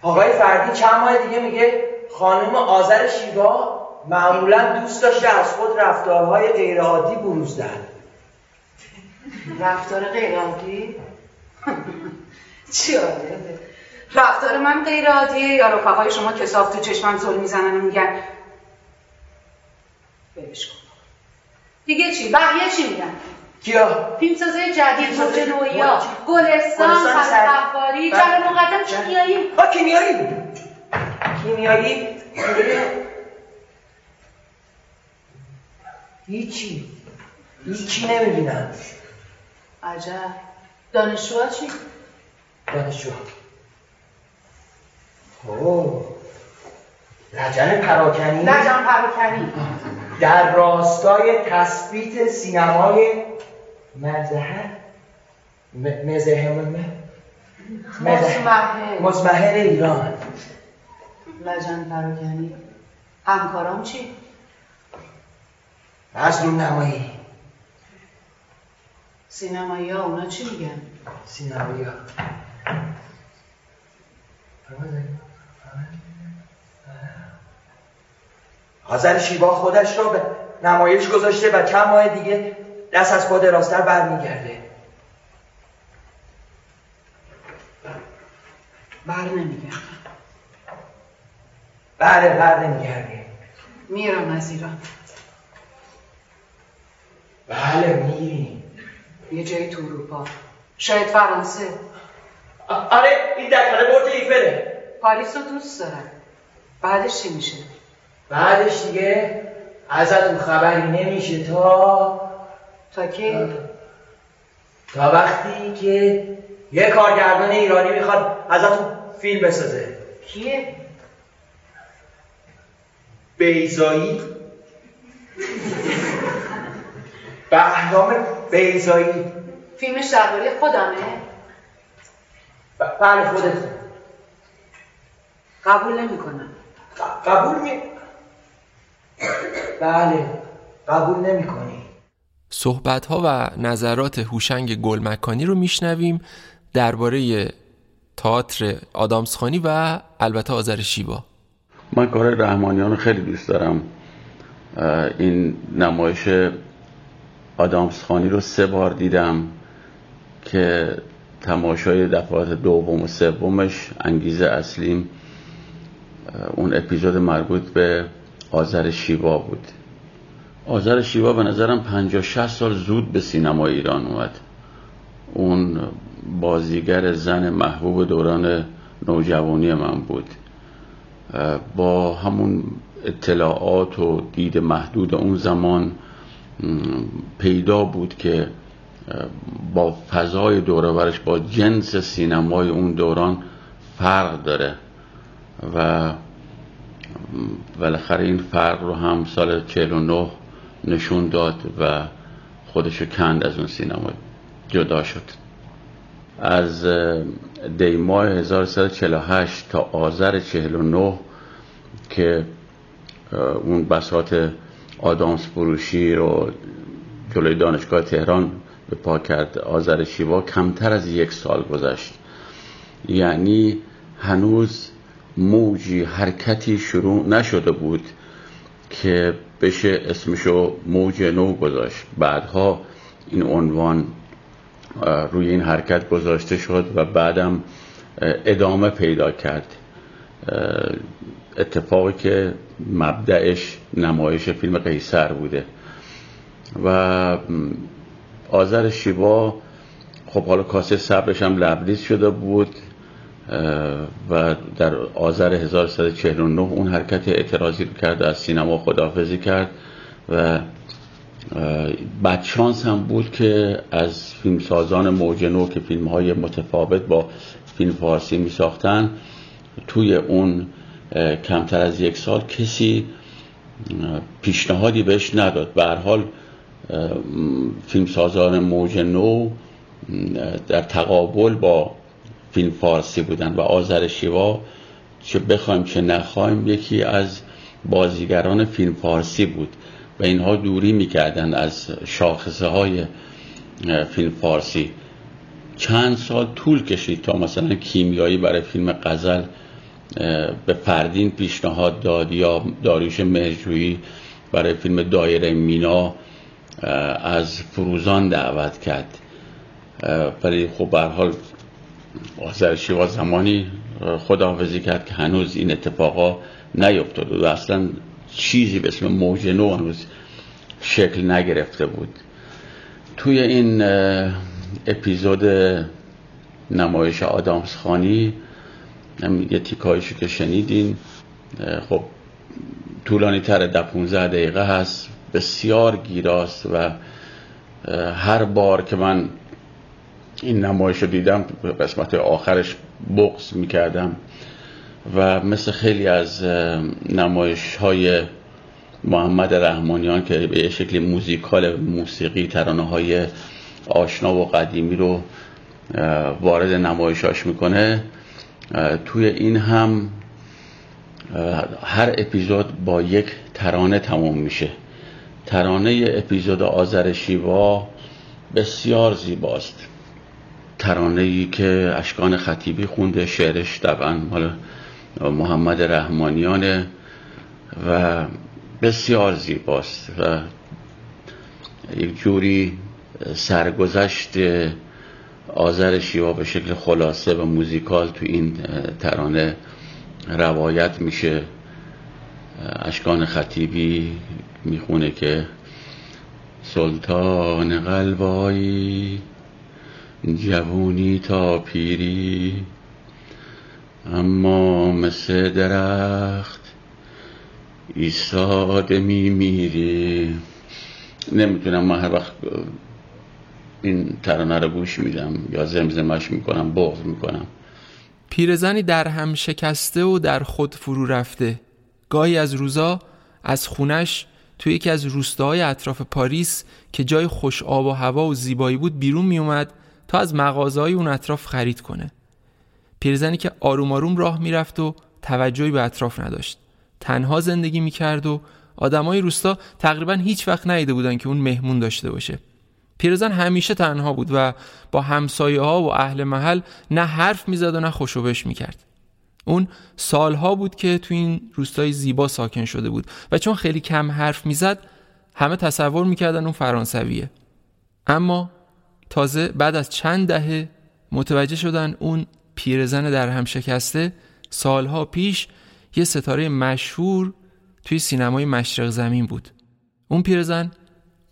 آقای فردی چند ماه دیگه میگه خانم آذر شیوا معمولا دوست داشته از خود رفتارهای غیرعادی بروز دهد. رفتار غیرعادی؟ [LAUGHS] چی آده رفتار من غیرعادیه یا رفقای شما کساف تو چشمم زل می‌زنن و میگن بلش کن. دیگه چی؟ بقیه چی میگن؟ کیا؟ فیلمسازای جدید موج نویا گلستان خلقفاری بله. جلال مقدم کیمیایی. ها کیمیایی. کیمیایی؟ هیچی. هیچی نمی‌بینم. عجب. دانشجوها چی؟ دانشجو اوه. لجن پراکنی. لجن پراکنی. در راستای تثبیت سینمای مزهر م- مزهر. مزمحل ایران. لجن پراکنی. همکارام چی؟ مظلوم نمایی. سینمایی ها اونا چی میگن؟ سینمایی ها. حاضر شیوا خودش را به نمایش گذاشته و چند ماه دیگه دست از خود راستر برمیگرده. بر نمیگن بله بر نمیگرده میرم از ایران بله میریم. یه جایی تو اروپا. شاید فرانسه. آره این دکانه برج ایفله پاریس رو دوست دارم. بعدش چی میشه؟ بعدش دیگه ازتون خبری نمیشه تا تا کی؟ تا وقتی که یه کارگردان ایرانی می‌خواد ازتون فیلم بسازه. کیه؟ بیزایی بهرام بیزایی فیلمش درباره خودمه؟ بله خودت قبول نمی‌کنم. قبول می بله قبول نمی کنی صحبت ها و نظرات هوشنگ گلمکانی رو میشنویم درباره تئاتر آدامسخانی و البته آذر شیوا. من کار رحمانیان رو خیلی دوست دارم. این نمایش آدامس خانی رو سه بار دیدم که تماشای دفعات دوم و سومش انگیزه اصلیم. اون اپیزود مربوط به آذر شیوا بود. آذر شیوا به نظرم 50 60 سال زود به سینما ایران اومد. اون بازیگر زن محبوب دوران نوجوانی من بود. با همون اطلاعات و دید محدود اون زمان پیدا بود که با فضای دورورش با جنس سینمای اون دوران فرق داره. و بالاخره این فرق رو هم سال 49 نشون داد و خودشو کند از اون سینما جدا شد. از اه، دی ماه 1348 تا آذر 49 که اون بساط آدامس فروشی رو جلوی دانشگاه تهران به پا کرد. آذر شیوا کمتر از یک سال گذشت. یعنی هنوز موجی حرکتی شروع نشده بود که بشه اسمشو موج نو گذاشت. بعدها این عنوان روی این حرکت گذاشته شد و بعدم ادامه پیدا کرد. اتفاقی که مبدعش نمایش فیلم قیصر بوده. و آذر شیوا خب حالا کاسه صبرش هم لبریز شده بود. و در آذر 1349 اون حرکت اعتراضی رو کرد از سینما خداحافظی کرد و بدشانس هم بود که از فیلمسازان موج نو که فیلم های متفاوت با فیلم فارسی می ساختن توی اون کمتر از یک سال کسی پیشنهادی بهش نداد. به حال فیلمسازان موج نو در تقابل با فیلم فارسی بودن و آذر شیوا چه بخوایم چه نخوایم یکی از بازیگران فیلم فارسی بود و اینها دوری می‌کردن از شاخصه های فیلم فارسی. چند سال طول کشید تا مثلا کیمیایی برای فیلم قزل به فردین پیشنهاد داد یا داریوش مهرجویی برای فیلم دایره مینا از فروزان دعوت کرد. ولی خب به حال آذر شیوا زمانی خداحافظی کرد که هنوز این اتفاقا نیفتاد و اصلا چیزی به اسم موج نو هنوز شکل نگرفته بود. توی این اپیزود نمایش آدامس خانی یه تیکایشو که شنیدین خب طولانی تر در 15 دقیقه هست بسیار گیراست و هر بار که من این نمایش رو دیدم قسمت آخرش بغز می‌کردم و مثل خیلی از نمایش های محمد رحمانیان که به شکل موزیکال موسیقی ترانه های آشنا و قدیمی رو وارد نمایشاش می‌کنه توی این هم هر اپیزود با یک ترانه تموم میشه. ترانه اپیزود آذر شیوا بسیار زیباست. ترانه ای که اشکان خطیبی خونده شعرش طبعا مال محمد رحمانیانه و بسیار زیباست و یک جوری سرگذشت آذر شیوا به شکل خلاصه و موزیکال تو این ترانه روایت میشه. اشکان خطیبی می‌خونه که سلطان قلبایی جوونی تا پیری اما مثل درخت ایستاده میمیری. نمی‌تونم من هر وقت این ترانه رو گوش میدم یا زمزمش می‌کنم بغض می‌کنم. پیرزنی در هم شکسته و در خود فرو رفته. گاهی از روزا از خونش توی یکی از روستاهای اطراف پاریس که جای خوش آب و هوا و زیبایی بود بیرون میومد از مغازهای اون اطراف خرید کنه. پیرزنی که آروم آروم راه می‌رفت و توجهی به اطراف نداشت. تنها زندگی می‌کرد و آدمای روستا تقریبا هیچ وقت ندیده بودن که اون مهمون داشته باشه. پیرزن همیشه تنها بود و با همسایه ها و اهل محل نه حرف می‌زد و نه خوشوبش می‌کرد. اون سالها بود که تو این روستای زیبا ساکن شده بود و چون خیلی کم حرف می‌زد همه تصور می‌کردن اون فرانسویه. اما تازه بعد از چند دهه متوجه شدن اون پیرزن در هم شکسته سالها پیش یه ستاره مشهور توی سینمای مشرق زمین بود. اون پیرزن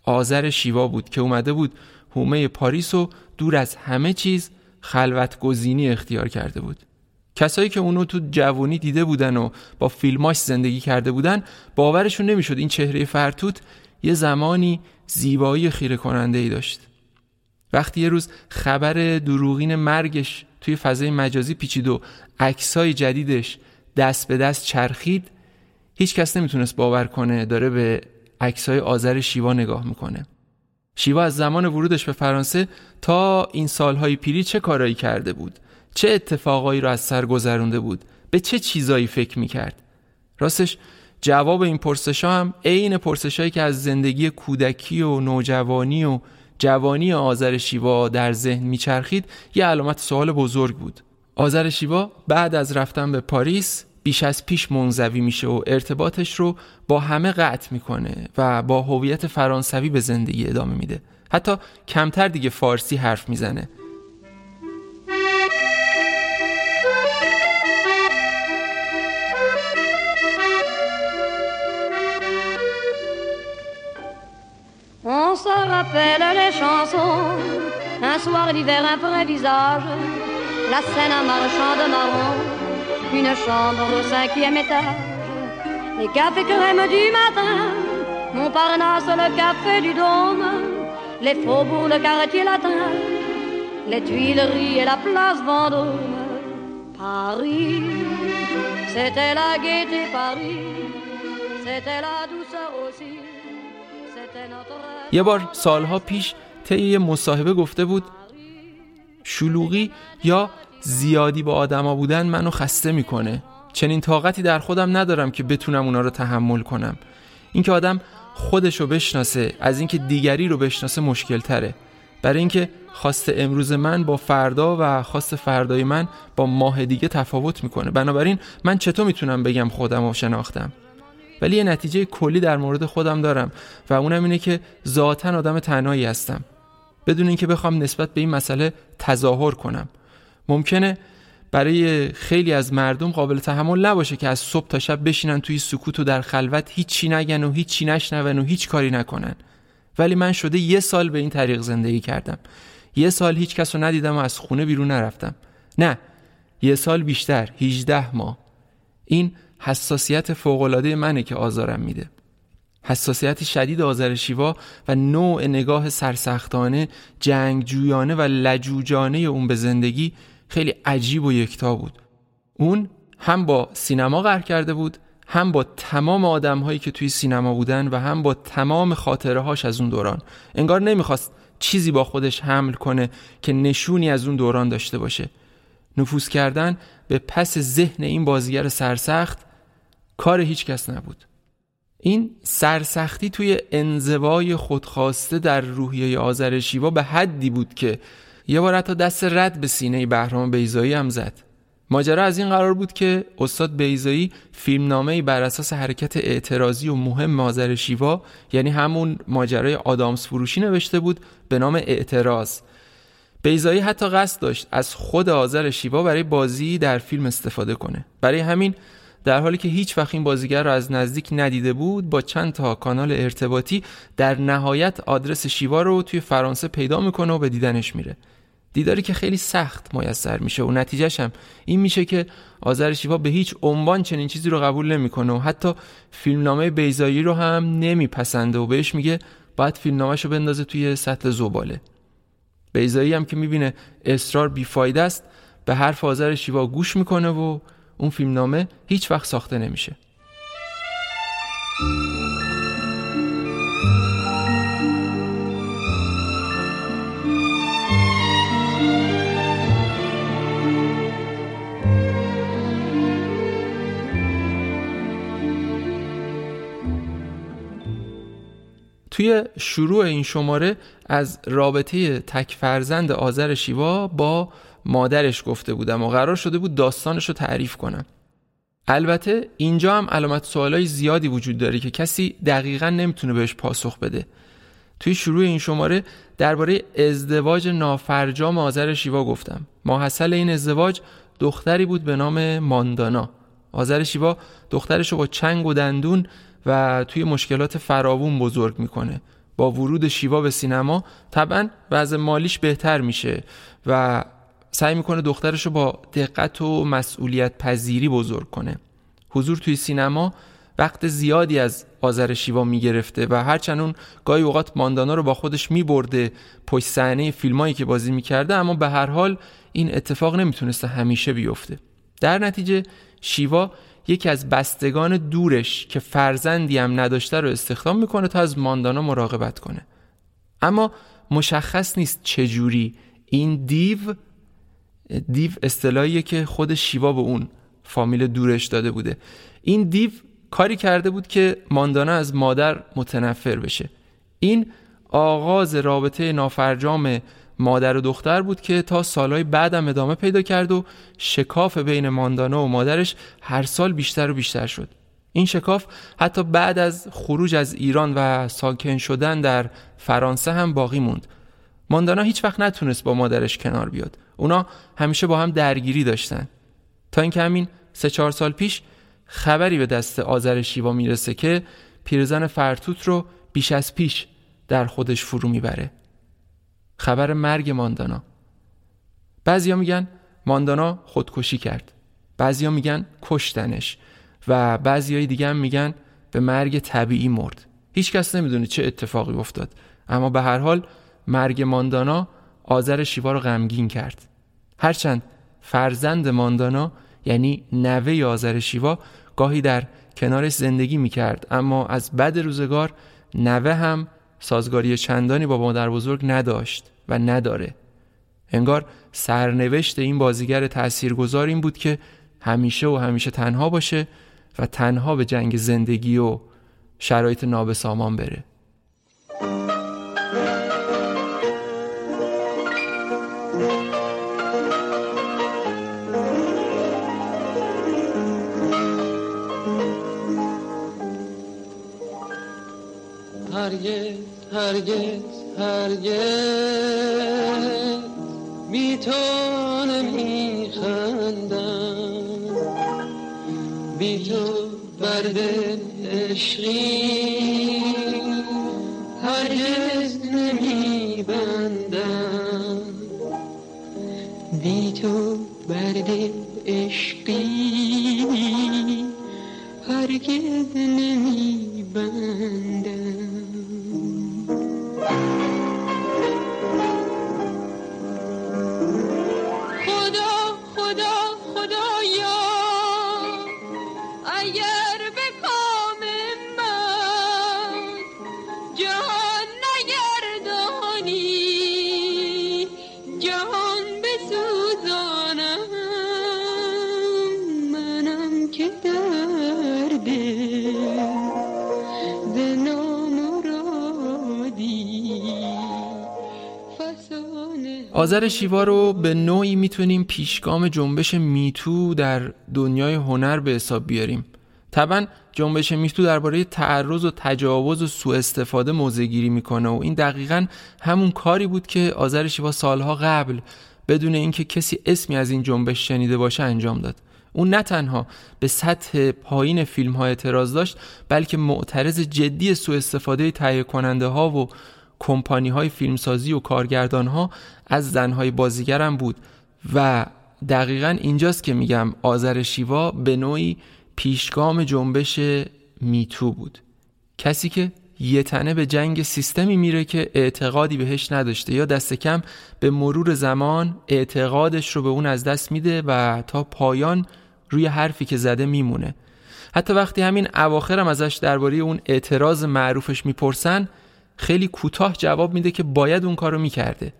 آذر شیوا بود که اومده بود هومه پاریس و دور از همه چیز خلوت گزینی اختیار کرده بود. کسایی که اونو تو جوانی دیده بودن و با فیلماش زندگی کرده بودن باورشون نمی‌شد این چهره فرتوت یه زمانی زیبایی خیره کننده ای داشت. وقتی یه روز خبر دروغین مرگش توی فضای مجازی پیچید و عکسای جدیدش دست به دست چرخید هیچ کس نمی‌تونست باور کنه داره به عکسای آذر شیوا نگاه می‌کنه. شیوا از زمان ورودش به فرانسه تا این سالهای پیری چه کارایی کرده بود؟ چه اتفاقایی رو از سر گذرونده بود؟ به چه چیزایی فکر می‌کرد؟ راستش جواب این پرسشا هم عین پرسشایی که از زندگی کودکی و نوجوانی و جوانی آذر شیوا در ذهن میچرخید یه علامت سوال بزرگ بود. آذر شیوا بعد از رفتن به پاریس بیش از پیش منزوی میشه و ارتباطش رو با همه قطع می‌کنه و با هویت فرانسوی به زندگی ادامه میده. حتی کمتر دیگه فارسی حرف می‌زنه. On se rappelle les chansons, un soir d'hiver, un vrai visage, la scène un marchand de marron, une chambre au cinquième étage, les cafés crème du matin, Montparnasse, le café du Dôme, les faubourgs, le quartier latin, les Tuileries et la place Vendôme. Paris, c'était la gaieté Paris, c'était la یه بار سالها پیش طی یه مصاحبه گفته بود شلوغی یا زیادی با آدما بودن منو خسته می‌کنه. چنین طاقتی در خودم ندارم که بتونم اونا رو تحمل کنم. اینکه آدم خودش رو بشناسه از اینکه دیگری رو بشناسه مشکل تره برای اینکه خواست امروز من با فردا و خواست فردای من با ماه دیگه تفاوت می‌کنه. بنابراین من چطور می‌تونم بگم خودم رو شناختم؟ ولی یه نتیجه کلی در مورد خودم دارم و اونم اینه که ذاتا آدم تنهایی هستم. بدون اینکه بخوام نسبت به این مسئله تظاهر کنم. ممکنه برای خیلی از مردم قابل تحمل نباشه که از صبح تا شب بشینن توی سکوت و در خلوت هیچی نگن و هیچی نشنون و هیچ کاری نکنن. ولی من شده یه سال به این طریق زندگی کردم. یه سال هیچ کس رو ندیدم و از خونه بیرون نرفتم. نه یه سال بیشتر 18 ماه. این حساسیت فوقالعاده منه که آزارم میده. حساسیت شدید آذر شیوا و نوع نگاه سرسختانه جنگجویانه و لجوجانه اون به زندگی خیلی عجیب و یکتا بود. اون هم با سینما قهر کرده بود هم با تمام آدم هایی که توی سینما بودن و هم با تمام خاطره هاش از اون دوران. انگار نمی‌خواست چیزی با خودش حمل کنه که نشونی از اون دوران داشته باشه. نفوذ کردن به پس ذهن این بازیگر سرسخت کار هیچ کس نبود. این سرسختی توی انزوای خودخواسته در روحیه آذر شیوا به حدی بود که یه بار حتی دست رد به سینه بهرام بیزایی هم زد. ماجرا از این قرار بود که استاد بیزایی فیلمنامه بر اساس حرکت اعتراضی و مهم آذر شیوا یعنی همون ماجرای آدامس فروشی نوشته بود به نام اعتراض. بیزایی حتی قصد داشت از خود آذر شیوا برای بازی در فیلم استفاده کنه. برای همین در حالی که هیچ وقت این بازیگر را از نزدیک ندیده بود با چند تا کانال ارتباطی در نهایت آدرس شیوا رو توی فرانسه پیدا می‌کنه و به دیدنش میره. دیداری که خیلی سخت میسر میشه و نتیجهش هم این میشه که آذر شیوا به هیچ عنوان چنین چیزی رو قبول نمی‌کنه و حتی فیلمنامه بیزایی رو هم نمیپسنده و بهش میگه باید فیلمنامهش رو بندازه توی سطل زباله. بیزایی هم که می‌بینه اصرار بیفایده است به حرف آذر شیوا گوش می‌کنه و اون فیلمنامه هیچ وقت ساخته نمیشه. توی شروع این شماره از رابطه تک فرزند آذر شیوا با مادرش گفته بودم و قرار شده بود داستانش رو تعریف کنم. البته اینجا هم علامت سوالای زیادی وجود داره که کسی دقیقا نمی‌تونه بهش پاسخ بده. توی شروع این شماره درباره ازدواج نافرجام آذر شیوا گفتم. ماحصل این ازدواج دختری بود به نام ماندانا. آذر شیوا دخترش رو با چنگ و دندون و توی مشکلات فراوون بزرگ می‌کنه. با ورود شیوا به سینما طبعا وضع مالیش بهتر میشه و سعی می‌کنه دخترش رو با دقت و مسئولیت پذیری بزرگ کنه. حضور توی سینما وقت زیادی از آذر شیوا می‌گرفته و هرچند اون گاهی اوقات ماندانا رو با خودش میبرده پشت صحنه فیلمایی که بازی می‌کرده اما به هر حال این اتفاق نمی‌تونسته همیشه بیفته. در نتیجه شیوا یکی از بستگان دورش که فرزندی هم نداشته رو استخدام می‌کنه تا از ماندانا مراقبت کنه. اما مشخص نیست چجوری این دیو دیو اصطلاحیه که خود شیوا به اون فامیل دورش داده بوده. این دیو کاری کرده بود که ماندانا از مادر متنفر بشه. این آغاز رابطه نافرجام مادر و دختر بود که تا سالهای بعدم ادامه پیدا کرد و شکاف بین ماندانا و مادرش هر سال بیشتر و بیشتر شد. این شکاف حتی بعد از خروج از ایران و ساکن شدن در فرانسه هم باقی موند. ماندانا هیچ وقت نتونست با مادرش کنار بیاد. اونا همیشه با هم درگیری داشتن. تا اینکه همین سه چهار سال پیش خبری به دست آذر شیوا می‌رسه که پیرزن فرتوت رو بیش از پیش در خودش فرو می‌بره. خبر مرگ ماندانا. بعضیا میگن ماندانا خودکشی کرد. بعضیا میگن کشتنش. و بعضیای دیگه هم میگن به مرگ طبیعی مرد. هیچکس نمی‌دونه چه اتفاقی افتاد. اما به هر حال مرگ ماندانا آذر شیوا رو غمگین کرد. هرچند فرزند ماندانا یعنی نوه آذر شیوا گاهی در کنارش زندگی می‌کرد. اما از بد روزگار نوه هم سازگاری چندانی با مادر بزرگ نداشت و نداره. انگار سرنوشت این بازیگر تاثیرگذار این بود که همیشه و همیشه تنها باشه و تنها به جنگ زندگی و شرایط نابسامان بره. هرگز هرگز هرگز بی تو نمیخندم. بی تو بر دل عشقی هرگز نمیبندم. بی تو بر دل عشقی هرگز نمیبندم. آذر شیوا رو به نوعی می‌تونیم پیشگام جنبش میتو در دنیای هنر به حساب بیاریم. طبعا جنبش میتو درباره تعرض و تجاوز و سوء استفاده گیری می‌کنه و این دقیقا همون کاری بود که آذر شیوا سالها قبل بدون اینکه کسی اسمی از این جنبش شنیده باشه انجام داد. اون نه تنها به سطح پایین فیلم ها اعتراض داشت بلکه معترض جدی سوء استفاده تهیه کننده ها و کمپانی های فیلمسازی و کارگردان ها از زنهای بازیگر هم بود و دقیقا اینجاست که میگم آذر شیوا به نوعی پیشگام جنبش میتو بود. کسی که یه تنه به جنگ سیستمی میره که اعتقادی بهش نداشته یا دست کم به مرور زمان اعتقادش رو به اون از دست میده و تا پایان روی حرفی که زده میمونه. حتی وقتی همین اواخرم ازش درباره اون اعتراض معروفش می‌پرسن خیلی کوتاه جواب میده که باید اون کارو می‌کرده.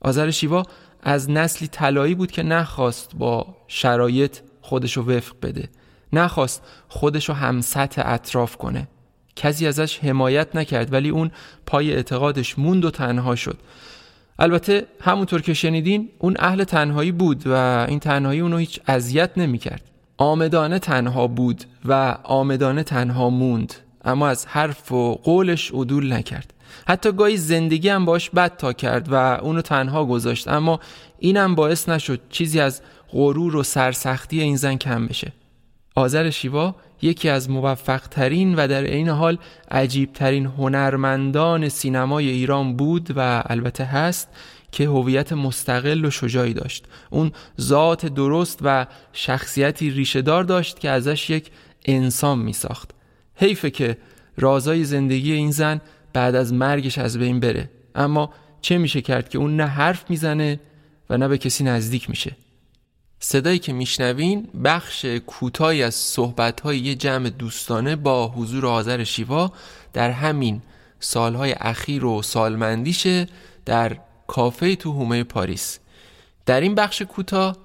آذر شیوا از نسلی طلایی بود که نخواست با شرایط خودشو وفق بده. نخواست خودشو هم سطح اطراف کنه. کسی ازش حمایت نکرد ولی اون پای اعتقادش موند و تنها شد. البته همونطور که شنیدین اون اهل تنهایی بود و این تنهایی اونو هیچ اذیت نمی‌کرد. آمدانه تنها بود و آمدانه تنها موند. اما از حرف و قولش عدول نکرد. حتی گاهی زندگی هم باش بد تا کرد و اونو تنها گذاشت. اما اینم باعث نشد چیزی از غرور و سرسختی این زن کم بشه. آذر شیوا یکی از موفق ترین و در عین حال عجیب ترین هنرمندان سینمای ایران بود و البته هست که هویت مستقل و شجاعی داشت. اون ذات درست و شخصیتی ریشهدار داشت که ازش یک انسان می ساخت حیفه که رازای زندگی این زن بعد از مرگش از بین بره. اما چه میشه کرد که اون نه حرف می‌زنه و نه به کسی نزدیک میشه؟ صدایی که میشنوین بخش کوتاهی از صحبت‌های یه جمع دوستانه با حضور آذر شیوا در همین سالهای اخیر و سالمندیشه در کافه تو هومه پاریس. در این بخش کوتاه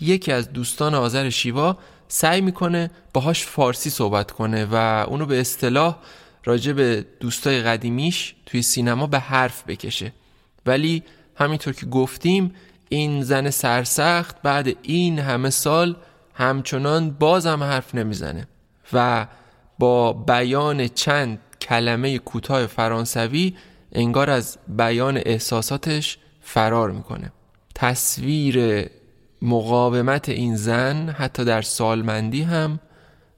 یکی از دوستان آذر شیوا سعی می‌کنه باهاش فارسی صحبت کنه و اونو به اصطلاح راجع به دوستای قدیمیش توی سینما به حرف بکشه. ولی همینطور که گفتیم این زن سرسخت بعد این همه سال همچنان بازم حرف نمی‌زنه و با بیان چند کلمه کوتاه فرانسوی انگار از بیان احساساتش فرار می‌کنه. تصویر مقاومت این زن حتی در سالمندی هم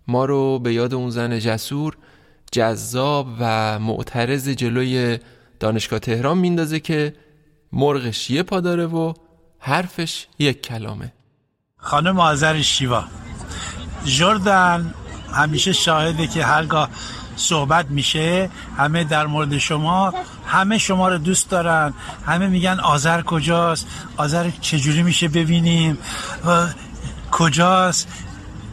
ما رو به یاد اون زن جسور جذاب و معترض جلوی دانشگاه تهران میندازه که مرغش یه پا داره و حرفش یک کلامه خانم آذر شیوا جردن همیشه شاهده که هرگاه صحبت میشه همه در مورد شما همه شما رو دوست دارن همه میگن آذر کجاست آذر چجوری میشه ببینیم کجاست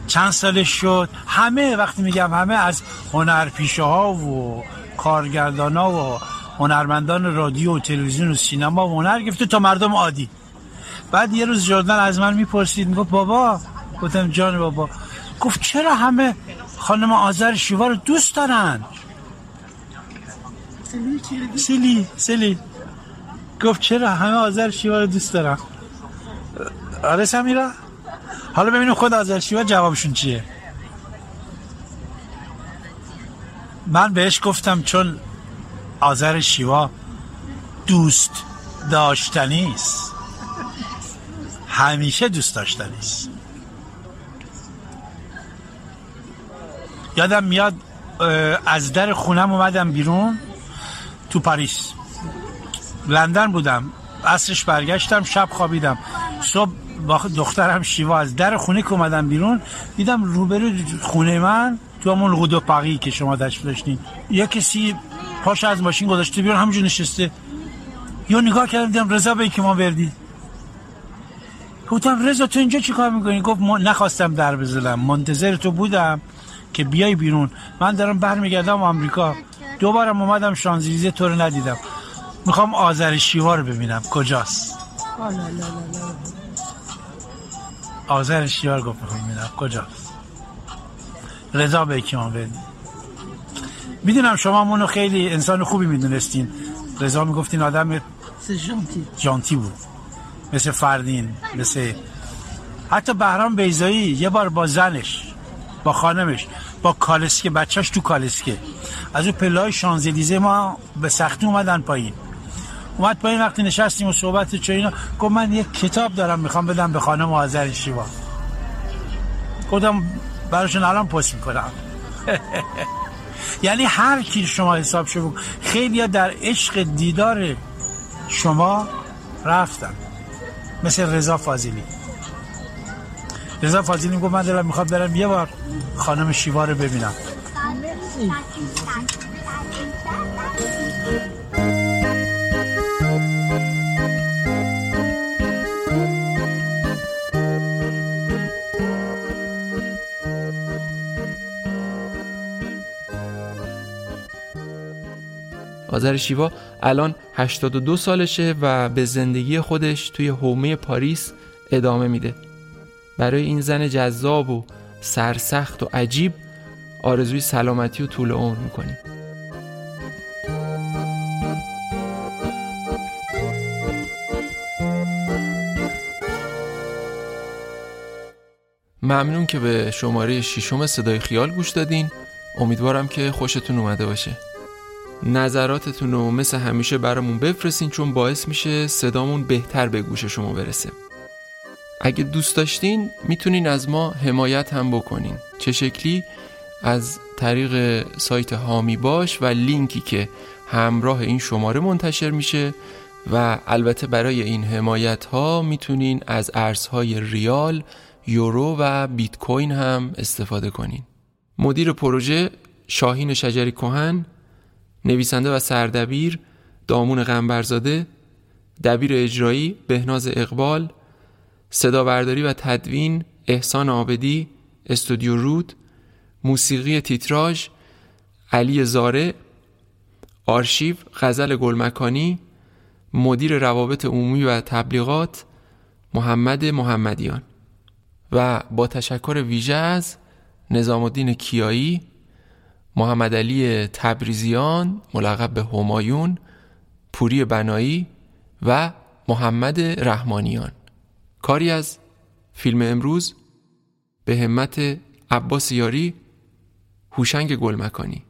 چند سالش شد همه وقتی میگم همه از هنرپیشه ها و کارگردان ها و هنرمندان رادیو و تلویزیون و سینما و هنر گفته تا مردم عادی. بعد یه روز جردن از من می‌پرسید می‌گفت بابا گفتم جان بابا گفت چرا همه خانم آذر شیوا رو دوست دارن. سلی سلی. گفت چرا همه آذر شیوا رو دوست دارن؟ آره سمیرا. حالا ببینیم خود آذر شیوا جوابشون چیه. من بهش گفتم چون آذر شیوا دوست داشتنی است. همیشه دوست داشتنی است. یادم میاد از در خونم اومدم بیرون تو پاریس. لندن بودم. عصرش برگشتم شب خوابیدم. صبح با دخترم شیوا از در خونه که اومدم بیرون دیدم روبرو خونه من تو همون غدو پاقی که شما تشریف داشتین. یه کسی پاش از ماشین گذاشته بیرون همونجور نشسته. یا نگاه کردم دیدم رضا به که ما بردی. گفتم رضا تو اینجا چی کار می‌کنی؟ گفت ما نخواستم در بزنم. منتظر تو بودم. که بیای بیرون. من دارم برمیگردم آمریکا. دوبارم اومدم شانزلیزه تو رو ندیدم. می‌خوام آذر شیوا رو ببینم. کجاست؟ آذر شیوا رو گفت می‌خوام ببینم. کجاست؟ رضا به کی ما بدی می‌دونم شما منو خیلی انسان خوبی می‌دونستین. رضا می‌گفتین آدم جانتی. بود. مثل فردین مثل حتی بهرام بیزایی یه بار با زنش خانمش با کالسکه بچهش تو کالسکه. از اون پلای شانزلیزه ما به سختی اومدن پایین. اومد پایین وقتی نشستیم و صحبت چه اینا گفت من یک کتاب دارم می‌خوام بدم به خانم آذر شیوا. گفتم براشون الان پست می‌کنم. [LAUGHS] یعنی هر کی شما حساب شو خیلی در عشق دیدار شما رفتن. مثل رضا فاضلی. رضا فاضلی می‌گفت من دلم می‌خواد برم یه بار خانم شیوا رو ببینم. آذر شیوا الان 82 سالشه و به زندگی خودش توی حومه پاریس ادامه میده. برای این زن جذاب و سرسخت و عجیب آرزوی سلامتی و طول عمر می‌کنیم. ممنون که به شماره ششم صدای خیال گوش دادین. امیدوارم که خوشتون اومده باشه. نظراتتون رو مثل همیشه برامون بفرستین چون باعث میشه صدامون بهتر به گوش شما برسه. اگه دوست داشتین می‌تونین از ما حمایت هم بکنین چه شکلی از طریق سایت هامی باش و لینکی که همراه این شماره منتشر میشه و البته برای این حمایت ها می‌تونین از ارزهای ریال، یورو و بیت کوین هم استفاده کنین. مدیر پروژه شاهین شجری کهن، نویسنده و سردبیر دامون غنبرزاده، دبیر اجرایی بهناز اقبال، صدابرداری و تدوین احسان آبدی، استودیو رود، موسیقی تیتراژ علی زاره آرشیو غزل گلمکانی مدیر روابط عمومی و تبلیغات محمد محمدیان. و با تشکر ویژه از نظام الدین کیایی محمد علی تبریزیان ملقب به همایون پوری بنایی و محمد رحمانیان. کاری از فیلم امروز به همت عباس یاری هوشنگ گلمکانی.